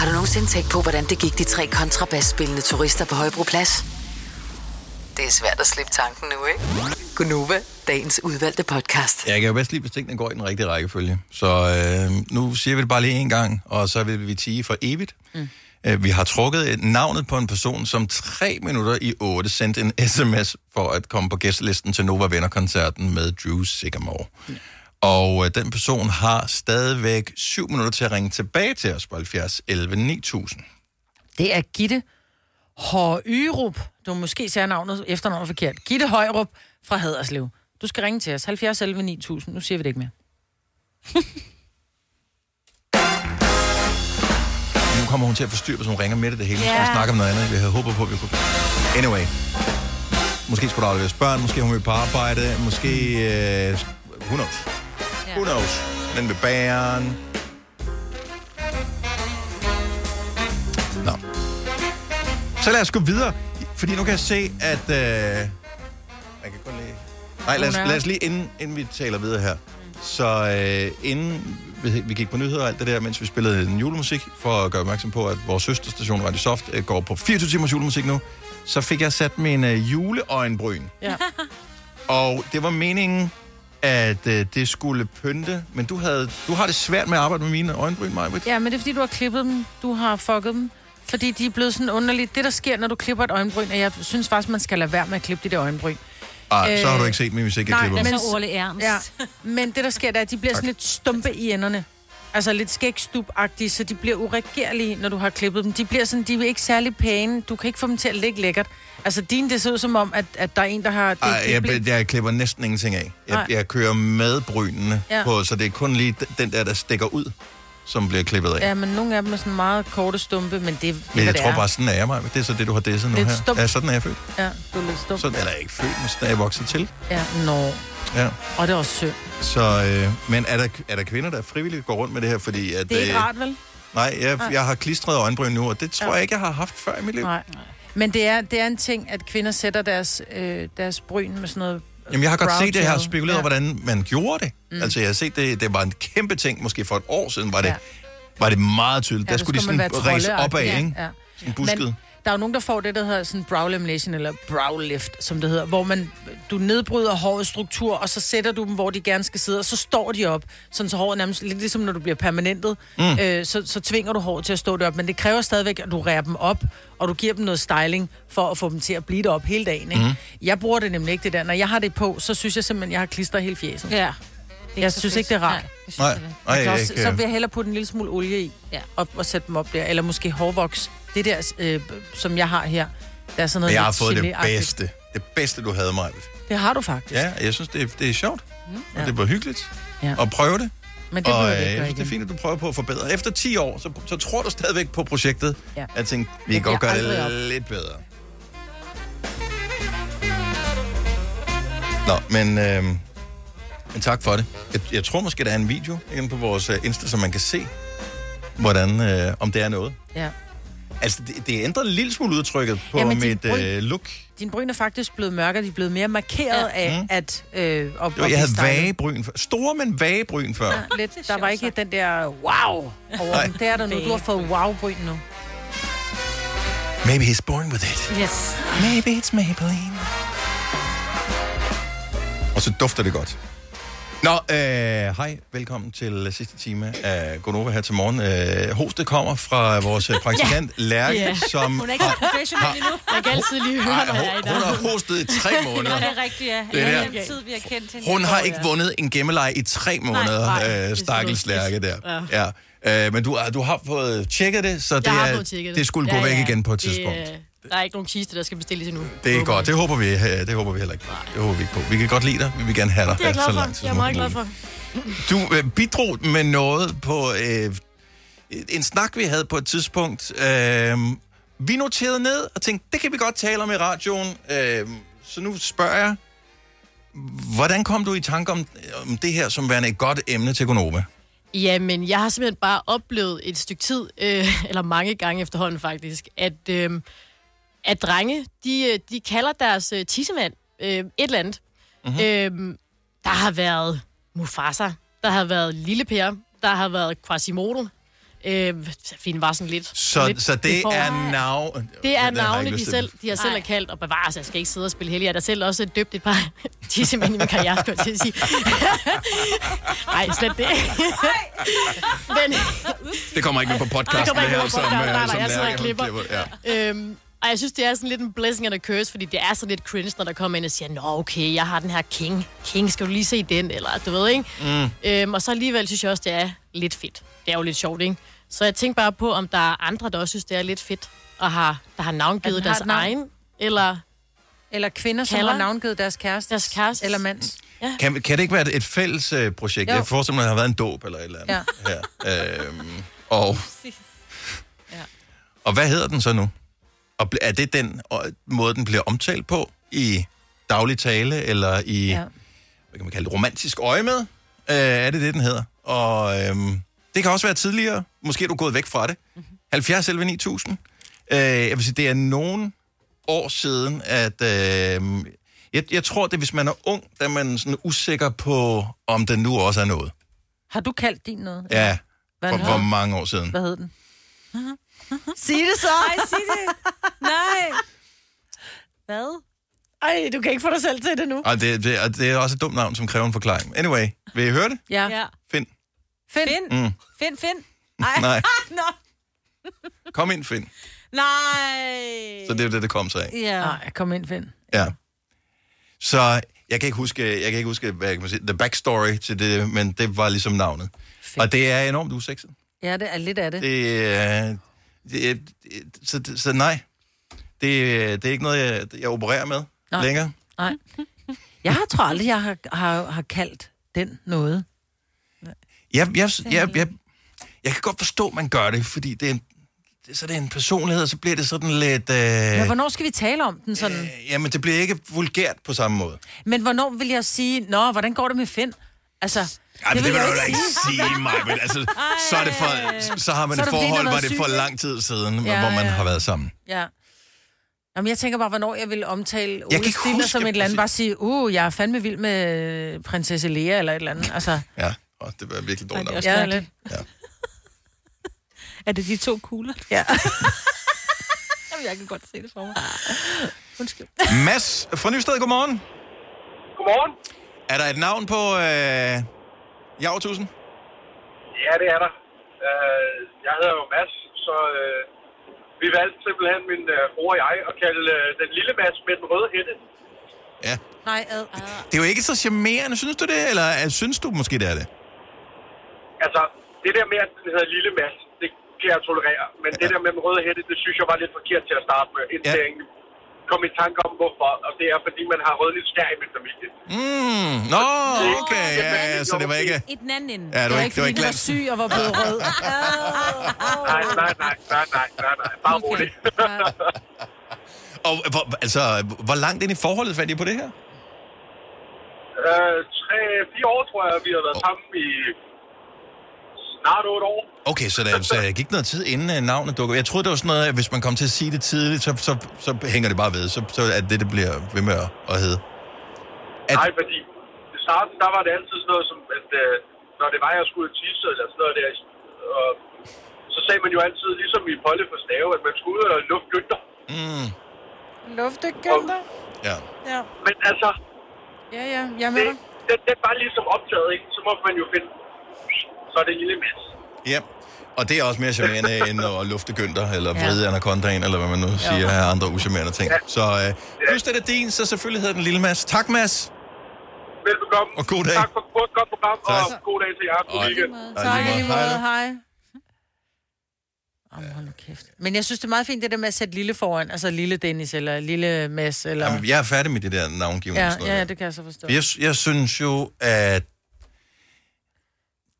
Har du nogensinde tænkt på, hvordan det gik de tre kontrabasspillende turister på Højbroplads? Det er svært at slippe tanken nu, ikke? Gunova, dagens udvalgte podcast. Jeg kan jo bedst lide, hvis tingene går i den rigtige rækkefølge. Så øh, nu siger vi det bare lige en gang, og så vil vi tige for evigt. Mm. Øh, vi har trukket et navnet på en person, som tre minutter i otte sendte en <laughs> sms for at komme på gæstelisten til Nova Venner-koncerten med Drew Sigamore. Mm. Og øh, den person har stadigvæk syv minutter til at ringe tilbage til os på 70 11 9000. Det er Gitte Højrup. Du måske siger navnet efternavnet forkert. Gitte Højrup fra Haderslev. Du skal ringe til os. 70 11 9000. Nu siger vi det ikke mere. <laughs> Nu kommer hun til at forstyrre, hvis hun ringer med det, det hele. Yeah. Vi snakker om noget andet. Vi havde håbet på, at vi kunne... Anyway. Måske skulle der afleveres børn, måske hun vil på arbejde, måske... Øh, who knows? Who knows? Men med bæren... Nå. Så lad os gå videre, fordi nu kan jeg se, at... Øh, jeg kan kun lige... Nej, lad os, lad os lige, inden, inden vi taler videre her. Så øh, inden vi, vi gik på nyheder og alt det der, mens vi spillede en julemusik, for at gøre opmærksom på, at vores søsterstation Radio Soft øh, går på 24 timers julemusik nu, så fik jeg sat min øh, juleøjenbryn. Ja. Og det var meningen, at øh, det skulle pynte, men du, havde, du har det svært med at arbejde med mine øjenbryn, Majbrit. Ja, men det er fordi, du har klippet dem. Du har fucket dem. Fordi de er blevet sådan underligt. Det, der sker, når du klipper et øjenbryn, og jeg synes faktisk, man skal lade være med at klippe de der øjenbryn. Ah, så har du Øh, ikke set mig, hvis ikke jeg Nej, klipper men, dem. Så Orle Ernst. ja, men det, der sker, det er, at de bliver sådan lidt stumpe i enderne. Altså lidt skægstub-agtige, så de bliver uregerlige, når du har klippet dem. De bliver sådan, de er ikke særlig pæne. Du kan ikke få dem til at ligge lækkert. Altså dine, det ser ud som om, at, at der er en, der har... Det, Ej, det jeg, jeg klipper næsten ingenting af. Jeg, jeg kører med brynene Ja. på, så det er kun lige den der, der stikker ud, som bliver klippet af. Ja, men nogle af dem er sådan meget korte stumpe, men det, det er, Men jeg det tror er. bare, sådan er jeg mig. Det er så det, du har disset nu Lidt her. stump. Ja, sådan er jeg født. Ja, du er lidt stump. Sådan, eller ikke født, men sådan er jeg vokset til. Ja, nå. Ja. Og det er også synd. Så, øh, men er der, er der kvinder, der frivilligt går rundt med det her? Fordi at, Det er ikke øh, rart, vel? Nej, jeg, Nej. jeg har klistret øjenbryn nu, og det tror Ja. jeg ikke, jeg har haft før i mit liv. Nej. Men det er, det er en ting, at kvinder sætter deres, øh, deres bryn med sådan noget Jamen, jeg har godt set det her, spekuleret ja. hvordan man gjorde det. Mm. Altså, jeg har set det, det var en kæmpe ting, måske for et år siden var det, Ja. var det meget tydeligt. Ja, der skulle de skulle man sådan ræse troldeagtig. opad, Ja, ikke? ja. Sådan busket. Men der er jo nogen, der får det, der hedder sådan brow lamination, eller brow lift, som det hedder, hvor man, du nedbryder hårets struktur, og så sætter du dem, hvor de gerne skal sidde, og så står de op, sådan så håret nærmest, lidt ligesom når du bliver permanentet, Mm. øh, så, så tvinger du håret til at stå derop, men det kræver stadigvæk, at du rærer dem op, og du giver dem noget styling, for at få dem til at blive derop hele dagen, ikke? Mm. Jeg bruger det nemlig ikke, det der. Når jeg har det på, så synes jeg simpelthen, jeg har klistret hele fjeset. Ja. Jeg synes ikke, det er rart. Nej, nej, Jeg kan også, ikke, så vil jeg hellere putte en lille smule olie i, ja. og, og sætte dem op der. Eller måske hårvoks. Det der, øh, som jeg har her, der er sådan noget jeg har fået det bedste. Det bedste, du havde, mig. Det har du faktisk. Ja, jeg synes, det er, det er sjovt. Mm. Og Ja. det var hyggeligt Ja. at prøve det. Men det og øh, synes, det er igen. fint, at du prøver på at forbedre. Efter 10 år, så, så tror du stadigvæk på projektet. Ja. Jeg tænkte, vi Det kan godt gøre det op. lidt bedre. Nå, men, øh, men tak for det. Jeg, jeg tror måske, der er en video inde på vores øh, Insta, så man kan se, hvordan, øh, om det er noget. Ja. Altså, det, det ændrer en lille smule udtrykket på din mit øh, look. Din bryn er faktisk blevet mørkere, de er blevet mere markeret ja. af, Mm. at... Øh, op, Jo, jeg havde vage bryn før. Store, men vage bryn før. Ja, lidt. Der var ikke den der wow over dem. Det er der nu. Du har fået wow-bryn nu. Maybe he's born with it. Yes. Maybe it's Maybelline. Og så dufter det godt. Nå, øh, hej. Velkommen til sidste time af Gonova her til morgen. Øh, hostet kommer fra vores øh, <laughs> praktikant ja. Lærke, Ja. som Hun er ikke professionel endnu. Jeg kan altid lige høre, når jeg hun har hostet i tre måneder. <laughs> Ja, det er rigtigt, ja. Det er Det den tid, vi har kendt hende. Hun har ikke vundet en gemmeleje i tre måneder, nej, nej, det øh, stakkels Lærke der. Ja. Øh, men du, har- du har fået tjekket det, så det, har er, tjekket det skulle gå væk igen på et tidspunkt. Der er ikke nogen kiste, der skal bestilles endnu. Det er godt. Det håber vi, øh, det håber vi heller ikke på. Det håber vi ikke på. Vi kan godt lide dig. Vi vil gerne have dig Det er jeg glad for. Jeg er meget glad for. Du øh, bidrog med noget på øh, en snak, vi havde på et tidspunkt. Øh, vi noterede ned og tænkte, det kan vi godt tale om i radioen. Øh, så nu spørger jeg, hvordan kom du i tanke om, om det her som værende et godt emne til Gonova? Jamen, jeg har simpelthen bare oplevet et stykke tid, øh, <laughs> eller mange gange efterhånden faktisk, at, øh, at drenge, de, øh, de kalder deres øh, tissemand øh, et eller andet. Mhm. Mm-hmm. Øh, der har været Mufasa, der har været Lille Per, der har været Quasimodo. Øh, Fint var sådan lidt... Så, lidt så det deformed. er navn... Det er har navne, de selv, de har selv er kaldt, og bevares, jeg skal ikke sidde og spille heldig. Jeg har da selv også døbt et par <laughs> tissemænd i min karriere, skulle jeg til at sige. <laughs> Nej, slet det. <laughs> Men, Det kommer ikke med på det podcasten, kommer ikke her, med på som, podcast. øh, Nej, nej, jeg sidder og klipper. hun Ja. øhm, og jeg synes, det er sådan lidt en blessing and a curse, fordi det er sådan lidt cringe, når der kommer ind og siger, Nå, okay, jeg har den her King. King, skal du lige se den? Eller du ved, ikke? Mm. Øhm, og så alligevel synes jeg også, det er lidt fedt. Det er jo lidt sjovt, ikke? Så jeg tænker bare på, om der er andre, der også synes, det er lidt fedt, og har, der har navngivet har deres navn. egen, eller... Eller kvinder, som Kalder. har navngivet deres kæreste. Deres kæreste. Eller mands. Ja. Kan, kan det ikke være et, fælles øh, projekt? Jo. Jeg forestiller mig, at der har været en dåb eller et eller andet Ja. her. Øhm, og, <laughs> og hvad hedder den så nu? Og er det den måde, den bliver omtalt på i daglig tale, eller i, ja. hvad kan man kalde det, romantisk øje med, øh, er det det, den hedder. Og øhm, det kan også være tidligere. Måske er du gået væk fra det. Mm-hmm. 70 11 9000. Øh, jeg vil sige, det er nogen år siden, at... Øh, jeg, jeg tror, det er, hvis man er ung, der er man sådan usikker på, om den nu også er noget. Har du kaldt din noget? Ja, for, for mange år siden. Hvad hed den? Sig det så! Nej, sig det. Nej. Hvad? Ej, du kan ikke få dig selv til det nu. Og det, det, og det er også et dumt navn, som kræver en forklaring. Anyway, vil I høre det? Ja. ja. Find. Find. Find. Mm. Find, find. Ej. Nej. <laughs> Nå. Kom ind, Finn. Nej. Så det er jo det, det kom sig af. Ja. Nej, kom ind, Finn. Ja. Så jeg kan ikke huske, jeg kan ikke huske hvad kan man sige, the backstory til det, men det var ligesom navnet. Fedt. Og det er enormt usekset. Ja, det er lidt af det. Det, er- det, det, så, så nej, det, det er ikke noget, jeg, jeg opererer med Nej. længere. Nej. Jeg har tror aldrig, jeg har, har, har kaldt den noget. Jeg, jeg, jeg, jeg, jeg kan godt forstå, at man gør det, fordi det er en, så det er en personlighed, og så bliver det sådan lidt... Øh, Men hvornår skal vi tale om den sådan? Øh. jamen, det bliver ikke vulgært på samme måde. Men hvornår vil jeg sige, nå, hvordan går det med Finn? Altså, Ej, men det vil du da ikke sige mig, <laughs> men altså, så, er det for, så har man Så et forhold, hvor det er for lang tid siden, Ja, hvor man ja. har været sammen. Ja. Jamen, jeg tænker bare, hvornår jeg vil omtale kan Ole ikke Stiller huske som et eller andet. Bare sige, uh, jeg er fandme vild med prinsesse Lea eller et eller andet. Altså, Ja, og det var virkelig dårligt. også ja, lidt. <laughs> Er det de to kugler? Ja. <laughs> Jamen, jeg kan godt se det for mig. Undskyld. Mads fra Nysted, godmorgen. Godmorgen. Er der et navn på øh, Javertusen? Ja, det er der. Øh, jeg hedder jo Mads, så øh, vi valgte simpelthen min øh, bror og jeg at kalde øh, den lille Mads med den røde hætte. Ja. Nej, ad. Det er jo ikke så charmerende, synes du det? Eller øh, synes du måske, det er det? Altså, det der med, at den hedder lille Mads, det kan jeg tolerere. Men det der med den røde hætte, det synes jeg var lidt forkert til at starte med. Indtil ja. jeg egentlig kom i tanke om, hvorfor. Og det er, fordi man har rødligt skær i min familie. Mm, nå, okay, ja, ja, så det var ikke... I den anden ende. Ja, det var ikke, det var ikke var syg og var blevet rød. <laughs> Nej, nej, nej, nej, nej, nej, nej. Bare roligt. <laughs> Og hvor, altså, hvor langt ind i forholdet fandt I på det her? øh, tre, fire år, tror jeg, vi har været sammen i snart otte år. Okay, så der så der gik noget tid inden øh, navnet dukkede. Jeg troede, det var sådan noget, at hvis man kom til at sige det tidligt, så, så, så hænger det bare ved. Så, så er det, det bliver ved med at, hedde. At... Nej, fordi i starten, der var det altid sådan noget som, at øh, når det var, jeg skulle tisse eller sådan noget der, og så sagde man jo altid, ligesom i Polle for Stave, at man skulle ud og lufte gønter. Mm. Luftegønter. Ja. Ja. Men altså, Ja, ja, jeg er med dig. det, det er bare ligesom optaget, ikke? Så må man jo finde, så er det lille Mads. Ja. Og det er også mere charmerende <laughs> end at lufte gønter, eller vride anacondaen, eller hvad man nu siger af andre uschammerende ting. Så øh, plus det er din, så selvfølgelig hedder den lille Mads. Tak, Mads. Velbekomme. Og god dag. Tak for et godt program, Tak. og god dag til jer. God weekend. Tak, lige måde. Hej. Hej. Oh, hold nu kæft. Men jeg synes, det er meget fint, det der med at sætte lille foran. Altså lille Dennis, eller lille Mads, eller... Jamen, jeg er færdig med det der navngivning. ja, ja, der. det kan jeg så forstå. Jeg, jeg synes jo, at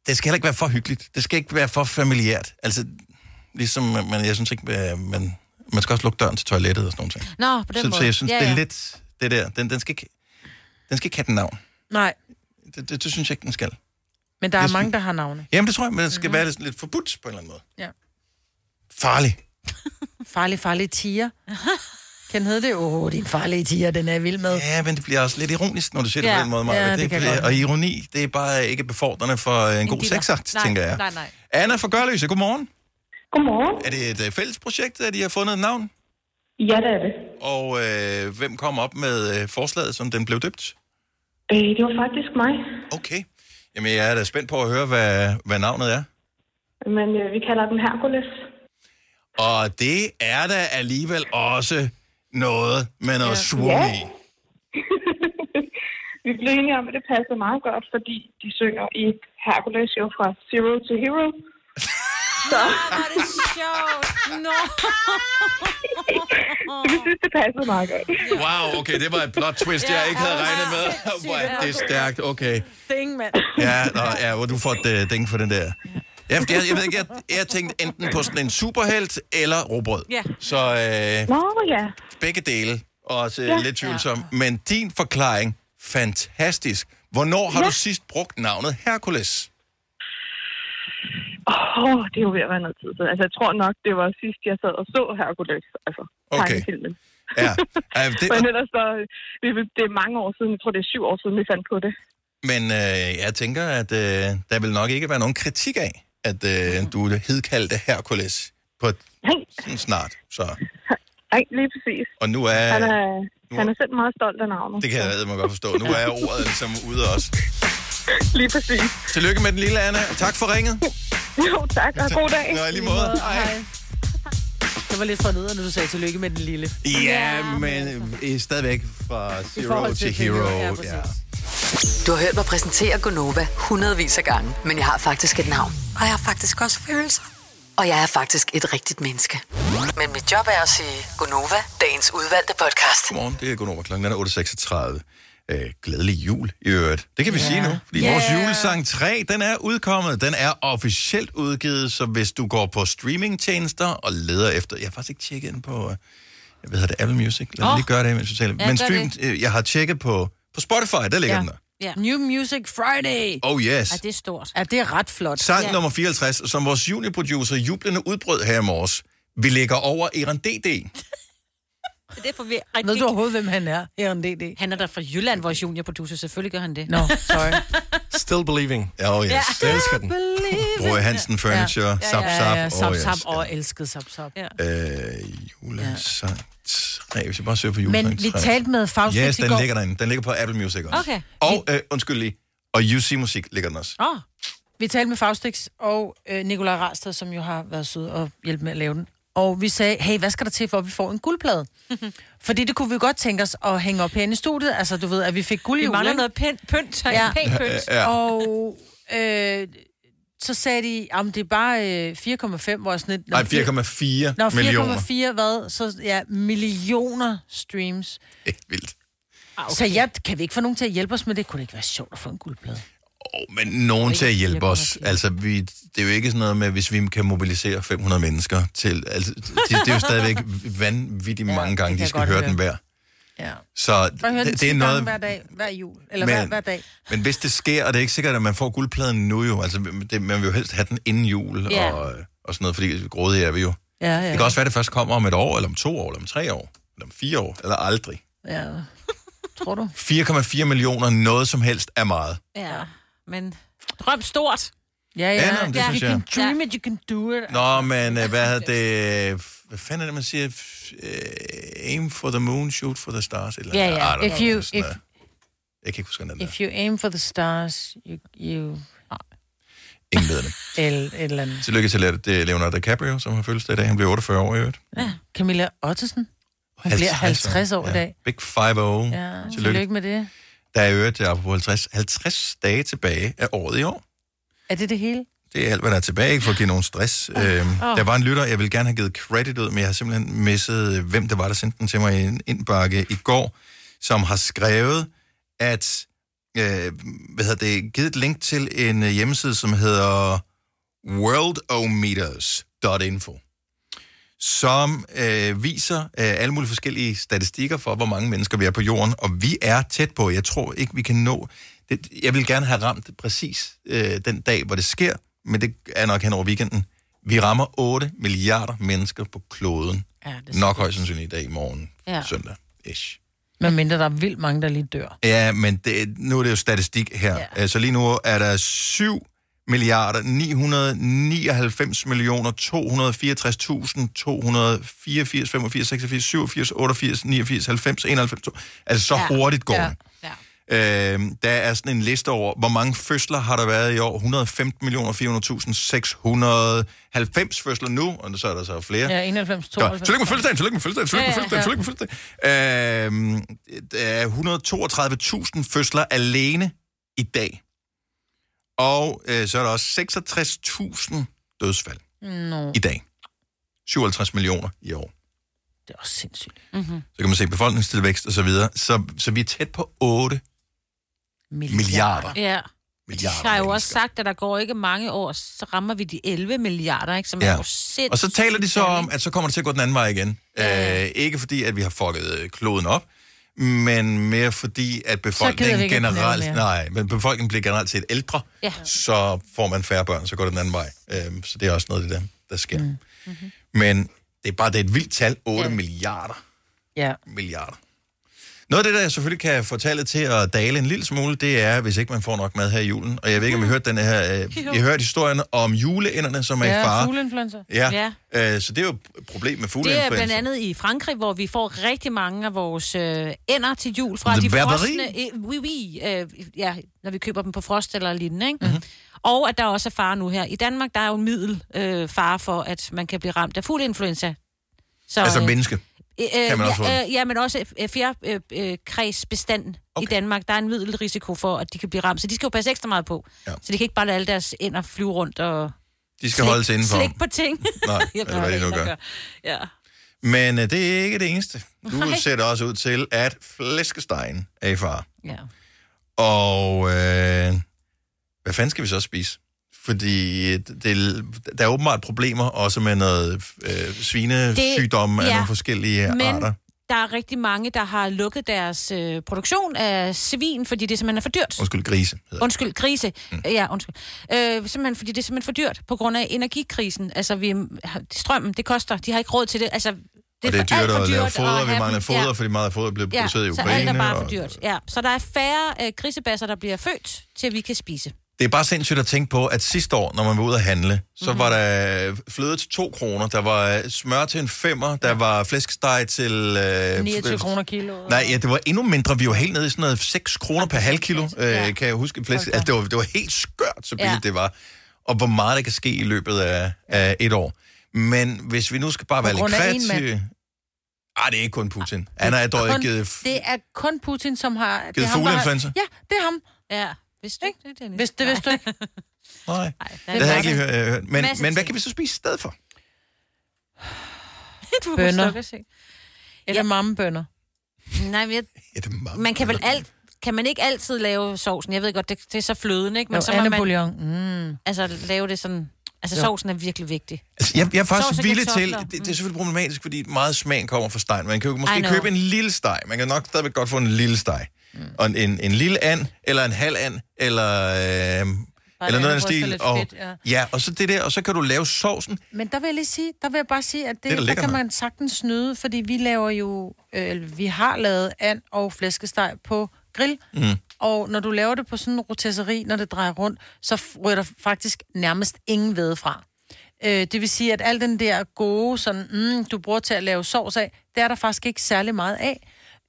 det skal heller ikke være for hyggeligt. Det skal ikke være for familiært. Altså, ligesom, men jeg synes ikke, at man, man skal også lukke døren til toilettet og sådan noget. Nå, på den Så, måde. så jeg synes, ja, det er ja. lidt det der. Den, den, skal ikke, den skal ikke have den navn. Nej, Det, det, det synes jeg ikke, den skal. men der er Jeg mange, der har navne. Jamen, det tror jeg, men det skal mm-hmm. være lidt, lidt forbudt på en eller anden måde. Ja. Farlig. Farlig, farlig tiger. <laughs> Kan hedde det? Åh, oh, din farlige tiger, den er jeg vild med. Ja, men det bliver også lidt ironisk, når du siger det Ja. på den måde, Maja. Ja, det, det kan bliver- Og ironi, det er bare ikke befordrende for en, god diller. sexakt, Nej, tænker jeg. nej, nej. Anna fra Gørløse, godmorgen. Godmorgen. Er det et øh, fælles projekt, at I har fundet et navn? Ja, det er det. Og øh, hvem kom op med øh, forslaget, som den blev døbt? Øh, det var faktisk mig. Okay. Jamen, jeg er da spændt på at høre, hvad, hvad navnet er. Men øh, vi kalder den Hercules. Og det er da alligevel også noget med noget ja. Ja. i. <laughs> Vi blev enige om, at det passede meget godt, fordi de synger i Hercules jo fra Zero to Hero. <laughs> Så Hvor er det sjovt. Nå. <laughs> vi synes, det passede meget godt. Wow, okay, det var et plot twist, jeg ikke havde regnet med. Hvor er det stærkt, okay. Ding, mand. Ja, nå, ja hvor du får et uh, ding for den der. Ja, fordi jeg, jeg ved ikke, jeg, jeg tænkte enten på sådan en superhelt eller robrød. Ja. Så øh, Nå, ja. Begge dele. også Ja. ja. lidt tvivlsom. Men din forklaring, fantastisk. Hvornår har Ja. du sidst brugt navnet Hercules? Åh, oh, det er jo ved at være noget tid. Altså, jeg tror nok, det var sidst, jeg sad og så Hercules, altså Okay. tegnefilmen. Ja, <laughs> ja det, Men ellers så, det, det er mange år siden, jeg tror, det er syv år siden, vi fandt på det. men øh, jeg tænker, at øh, der vil nok ikke være nogen kritik af, at øh, du hedkaldte Hercules på et, sådan snart. Så. Nej, lige præcis. Og nu er... Han er, han er selv meget stolt af navnet. Det kan jeg mig godt forstå. Nu er ordet ligesom ude også. <laughs> Lige præcis. Tillykke med den lille Anna, tak for ringet. <laughs> Jo, tak, og god dag. Nå, lige måde. Hej. Det var lidt for ned, når du sagde tillykke med den lille. Ja, men øh, stadigvæk fra zero til, til hero. hero, ja, Ja. Du har hørt mig præsentere Gonova hundredvis af gange, men jeg har faktisk et navn. Og jeg har faktisk også følelser. Og jeg er faktisk et rigtigt menneske. Men mit job er at sige Gonova, dagens udvalgte podcast. Godmorgen, det er Gunnar. Klokken er 8.36. Øh, glædelig jul i øvrigt. Det kan vi sige nu, fordi Ja. vores julesang 3, den er udkommet. Den er officielt udgivet, så hvis du går på streamingtjenester og leder efter... Jeg har faktisk ikke tjekket ind på... øh, Jeg ved, det Apple Music. Lad mig Åh. lige gøre det, mens vi taler. Ja, Men stream, øh, jeg har tjekket på, på Spotify, der ligger Ja. den der. Ja. New Music Friday. Oh, yes. Ja, det er stort. Ja, det er ret flot. Sang ja. nummer 54, som vores juniorproducer jublende udbrød her i morges. Vi ligger over Eran DD. <laughs> Det er for vi rigtig... Ved du overhovedet, hvem han er? Eran DD. Han er der fra Jylland, vores juniorproducer. Selvfølgelig gør han det. Nå, <laughs> sorry. Still Believing. Oh, yes. Ja. Jeg elsker den. Broe Hansen Furniture, Ja, Zap ja, ja, oh, Zap yes. Zap. Og elskede Zap Zap. Ja. Øh, julesang 3. Hvis jeg bare søger på julesang 3. Men vi talte med Faustix Yes, den går. ligger derinde. Den ligger på Apple Music også. Okay. Og, øh, undskyld lige, og UC Musik ligger den også. Oh. Vi talte med Faustix og øh, Nikolaj Rasted, som jo har været sød og hjælpe med at lave den. Og vi sagde, hey, hvad skal der til, for at vi får en guldplade? <laughs> Fordi det kunne vi godt tænke os at hænge op herinde i studiet. Altså, du ved, at vi fik guld i Vi mangler ikke? noget pænt pynt. Ja. Ja. Pænt pynt. Ja. Og øh, så sagde de, om det er bare øh, 4,5, hvor jeg sådan lidt... Nej, Nå, fire- 4,4 Nå, millioner. 4,4 hvad? Så ja, millioner streams. Er vildt. Ah, okay. Så jeg, kan vi ikke få nogen til at hjælpe os med det? Kunne det ikke være sjovt at få en guldplade? Oh, men nogen til at hjælpe os. Altså, vi, det er jo ikke sådan noget med, hvis vi kan mobilisere 500 mennesker til... Altså, det, det er jo stadigvæk vanvittigt ja, mange gange, de skal høre høre. den hver. Ja. Så høre det, 10 det er noget... hver dag, hver jul. Eller Men- hver, hver dag. <laughs> Men hvis det sker, og det er ikke sikkert, at man får guldpladen nu jo, altså det, man vil jo helst have den inden jul Ja. og, og sådan noget, fordi grådige er vi jo. Ja, ja. Det kan også være, at det først kommer om et år, eller om to år, eller om tre år, eller om fire år, eller aldrig. Ja. Tror du? <laughs> 4,4 millioner, noget som helst er meget. Ja, men drøm stort. Ja, Ja, men det synes you jeg. can dream it, you can do it. Nå, men øh, hvad hedder det... Hvad fanden er det, man siger? Øh, aim for the moon, shoot for the stars. Eller, Ja, ja. If know, you, if, noget. Jeg kan ikke huske, den der. if you aim for the stars, you... you Ingen ved det. <laughs> el, et eller andet. Tillykke til det er Leonardo DiCaprio, som har fødselsdag i dag. Han bliver 48 år i øvrigt. Ja. Camilla Ottesen. Hun bliver 50 år i dag. Big 5-0. Ja, tillykke med det. Der er øvrigt, apropos 50, 50 dage tilbage af året i år. Er det det hele? Det er alt, hvad der er tilbage, ikke for at give nogen stress. Øhm, Åh. Der var en lytter, jeg ville gerne have givet credit ud, men jeg har simpelthen misset, hvem det var, der sendte den til mig i en indbakke i går, som har skrevet, at, øh, hvad hedder det, givet et link til en øh, hjemmeside, som hedder worldometers.info som øh, viser øh, alle mulige forskellige statistikker for, hvor mange mennesker vi er på jorden, og vi er tæt på. Jeg tror ikke, vi kan nå... Det, jeg vil gerne have ramt præcis øh, den dag, hvor det sker, men det er nok hen over weekenden. Vi rammer 8 milliarder mennesker på kloden. Ja, det Nok højst sandsynligt i dag i morgen, Ja. søndag. Ish. Men mindre der er vildt mange, der lige dør. Ja, men det, nu er det jo statistik her. Ja. Så lige nu er der 7 milliarder 999 millioner 264.000 284 85 86 87 88 89 90 91 to- Altså så Ja. hurtigt går Ja. det. Øhm, der er sådan en liste over, hvor mange fødsler har der været i år. 115 millioner 400.000 690 fødsler nu, og så er der så flere. Ja, 91, Godt. 92. Tillykke med fødselsdagen, tillykke med fødselsdagen, tillykke med Ja, ja, fødselsdagen, tillykke med fødselsdagen. Øhm, der er 132.000 fødsler alene i dag. Og øh, så er der også 66.000 dødsfald Nå, i dag. 57 millioner i år. det er også sindssygt. Mm-hmm. Så kan man se befolkningstilvækst og så videre. Så, så vi er tæt på 8 milliarder Ja. milliarder Jeg har jo mennesker. også sagt, at der går ikke mange år, så rammer vi de 11 milliarder, ikke? Som ja. er jo sindssygt. Og så taler de så om, at så kommer det til at gå den anden vej igen. Øh, ikke fordi, at vi har fucket kloden op, men mere fordi, at befolkningen generelt... Nej, men befolkningen bliver generelt set ældre, Ja. så får man færre børn, så går det den anden vej. Øh, så det er også noget af det der, der sker. Mm. Mm-hmm. Men det er bare det er et vildt tal. 8 ja. milliarder. Ja. Milliarder. Noget af det, der selvfølgelig kan få tallet til at dale en lille smule, det er, hvis ikke man får nok mad her i julen. Og jeg ved ikke, om I hørte den her... Øh. <laughs> I hørte historien om juleænderne, som er i Ja, fare. fugleinfluenza. Ja, ja. Øh, så det er jo et problem med Det er fugleinfluenza. blandt andet i Frankrig, hvor vi får rigtig mange af vores øh, ender til jul fra The de Barbarie? frosne... Øh, oui, oui, øh, ja, når vi køber dem på frost eller lignende, ikke? Mhm. Mm-hmm. Og at der også er fare nu her. I Danmark, der er jo en middel øh, fare for, at man kan blive ramt af fugleinfluenza. Så, Altså øh, menneske. Øh, Kan man også ja, øh, ja, men også øh, fjerkredsbestand okay. i Danmark. Der er en middelrisiko for, at de kan blive ramt. Så de skal jo passe ekstra meget på. Ja. Så de kan ikke bare lade alle deres ender flyve rundt og De skal holdes indenfor. slik på ting. Nej, <laughs> Jeg eller hvad de nu gør. Ja. Men øh, det er ikke det eneste. Du Nej. ser det også ud til, at flæskestegen er i far. Ja. Og øh, hvad fanden skal vi så spise? Fordi det, der er åbenbart problemer også med noget øh, svinesygdomme af ja. nogle forskellige Men arter. der er rigtig mange, der har lukket deres øh, produktion af svin, fordi det simpelthen er for dyrt. Undskyld, grise. hedder Undskyld, grise. Mm. Ja, undskyld. Øh, simpelthen, fordi det er simpelthen for dyrt på grund af energikrisen. Altså, vi, strømmen, det koster. De har ikke råd til det. Altså, Det og det er for- dyrt for at lave dyrt foder. at Vi mangler foder, Ja. fordi meget af fodret bliver Ja, produceret i så Ukraine. alt er bare for og- dyrt. Ja, så der er færre øh, grisebasser, der bliver født, til at vi kan spise. Det er bare sindssygt at tænke på, at sidste år, når man var ude at handle, så Mhm. mm-hmm. var der fløde til 2 kroner, der var smør til en femmer, der var flæskesteg til... Øh, 29 f- kroner kilo. Nej, ja, det var endnu mindre. Vi var helt nede i sådan noget 6 kroner per halv kilo, øh, kan jeg huske. Flæsk. Altså, det, var, det var helt skørt, så billigt Ja. det var. Og hvor meget der kan ske i løbet af, af et år. Men hvis vi nu skal bare være lidt kreative... Ej, det er ikke kun Putin. Han har dog ikke givet... det er kun Putin, som har... det Givet fugleinfluenza? Ja, det er ham. Ja, vidste du ikke det, Dennis? Hvis det vidste du ikke. <laughs> Nej, det det har jeg ikke hørt. øh, Men, Masse men hvad ting. kan vi så spise i stedet for? <laughs> du Bønner. Eller mammebønner. Nej, men jeg, man kan vel alt... Kan man ikke altid lave sovsen? Jeg ved godt, det, det er så fløden, ikke? Men Jo, så må man andebouillon. Mm. altså, lave det sådan... Altså, Jo. sovsen er virkelig vigtig. Altså, jeg, jeg er faktisk Sovs og villig til... kartofler. Det, det er selvfølgelig problematisk, fordi meget smagen kommer fra stegen. Man kan jo I måske know. købe en lille steg. Man kan nok stadigvæk godt få en lille steg. Mm. Og en, en, en lille and, eller en halv and, eller... Øh, eller noget af den andebryst og stil. Og, fedt, ja. ja, og så det der, og så kan du lave sovsen. Men der vil jeg lige sige, der vil jeg bare sige, at det, Det er der lækker kan man sagtens snyde, fordi vi laver jo, øh, vi har lavet and og flæskesteg på grill, Mm. og når du laver det på sådan en rotesseri, når det drejer rundt, så ryger der faktisk nærmest ingen ved fra. Øh, det vil sige, at al den der gode, sådan, mm, du bruger til at lave sovs af, det er der faktisk ikke særlig meget af.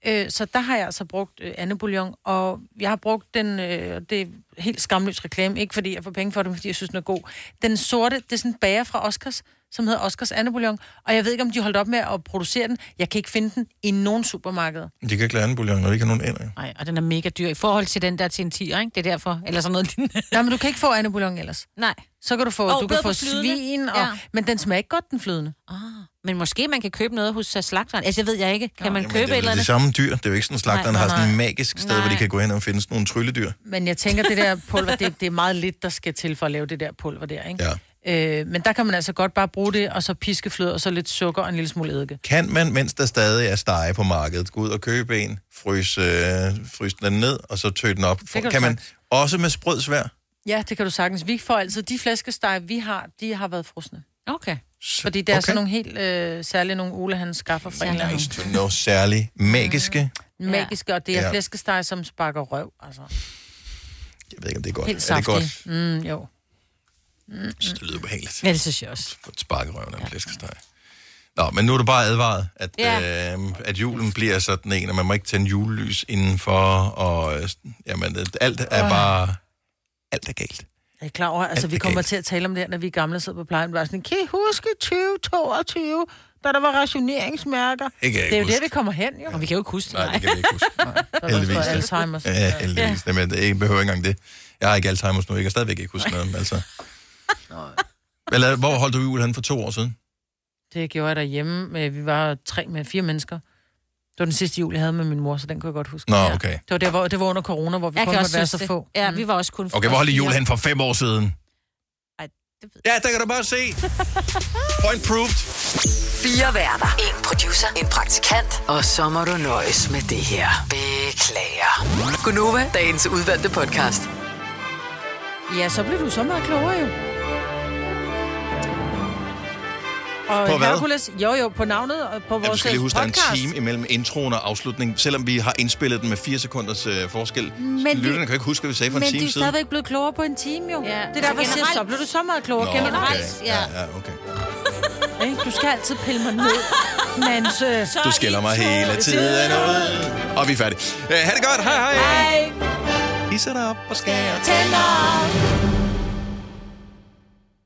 Øh, så der har jeg altså brugt øh, andebouillon, og jeg har brugt den, øh, det er helt skamløs reklame, ikke fordi jeg får penge for det, men fordi jeg synes, den er god. Den sorte, det er sådan en bager fra Oscars, som hedder Oscars andebouillon, og jeg ved ikke, om de holdt op med at producere den. Jeg kan ikke finde den i nogen supermarked. De kan ikke lade anden bouillon, når de ikke har nogen ender. Nej, og den er mega dyr i forhold til den der til en 10'er, ikke? Det er derfor. Eller sådan noget. <laughs> Nej, men du kan ikke få andebouillon ellers. Nej. Så kan du få, oh, du kan få svin, og, Ja. men den smager ikke godt, den flydende. Ah, men måske man kan købe noget hos uh, slagteren. Altså, jeg ved jeg ikke. Kan man Jamen, købe det et er eller det samme dyr. Det er jo ikke sådan, at slagteren Nej, har nej, sådan et nej. magisk sted, hvor de Nej. kan gå hen og finde sådan nogle trylledyr. Men jeg tænker, det der pulver, det, det er meget lidt, der skal til for at lave det der pulver der, ikke? Ja. Øh, men der kan man altså godt bare bruge det, og så piskefløde, og så lidt sukker og en lille smule eddike. Kan man, mens der stadig er stege på markedet, gå ud og købe en, fryse, øh, fryse den ned, og så tø den op? kan kan man også med sprød svær? Ja, det kan du sagtens. Vi får altid, de flæskesteg, vi har, de har været frosne. Okay. Fordi det er okay. sådan nogle helt øh, særlige nogle Ole, han skaffer fra en eller. Nice to know, særlig magiske. Magiske, og det er Ja. flæskesteg, som sparker røv, altså. Jeg ved ikke, om det er godt. Helt er det saftig. godt? Mm, jo. Jeg synes, det lyder behageligt. Ja, det synes jeg også. For et sparkerøven af en flæskesteg. Nå, men nu er du bare advaret, at, Ja. ja. øh, at julen bliver sådan en, og man må ikke tænde julelys indenfor, og øh, jamen, alt er bare... Alt er galt. Jeg er klar over, altså Alt vi er kommer galt. til at tale om det her, når vi er gamle sidder på plejen. Bare sådan, kan I huske 2022, da der var rationeringsmærker? Ikke jeg det er jo huske. der, vi kommer hen, jo. Og vi kan jo ikke huske det. Nej, det kan vi ikke huske. <laughs> heldigvis. der da. står Alzheimer's. Ja, heldigvis. Ja. Men jeg behøver ikke engang det. Jeg har ikke Alzheimer's nu, jeg kan stadigvæk ikke huske noget. men Altså. Eller, hvor holdt du jul hen for to år siden? Det gjorde jeg derhjemme. Med, vi var tre med fire mennesker. Det var den sidste jul, jeg havde med min mor, så den kunne jeg godt huske. Nå, Ja. okay. Det var, der, hvor, det var under corona, hvor vi Jeg kun måtte være så det. få. Ja, vi var også kun Okay, hvor holdt I jul hen for fem år siden? Ej, Ja, der kan du bare se. Point proved. Fire værter. En producer. En praktikant. Og så må du nøjes med det her. Beklager. Gunova, dagens udvalgte podcast. Ja, så blev du så meget klogere jo. Og På hvad? Hercules, jo jo, på navnet og på vores Ja, du skal lige huske, der er en podcast. time imellem introen og afslutningen, selvom vi har indspillet den med 4 sekunders øh, forskel. Men Men vi- Lytterne kan ikke huske, hvad vi sagde for Men en de time er siden. stadigvæk blevet klogere på en time jo. Ja. Det er derfor, jeg siger, generelt- så blev du så meget klogere Nå, generelt. okay. Ja, ja, okay. <laughs> Ikke? Du skal altid pille mig ned, <laughs> mens... Øh, Du skælder mig hele tiden ud. Og vi er færdige. Uh, ha' det godt. Hej hej. Hej. I sætter op og skærer Tænder.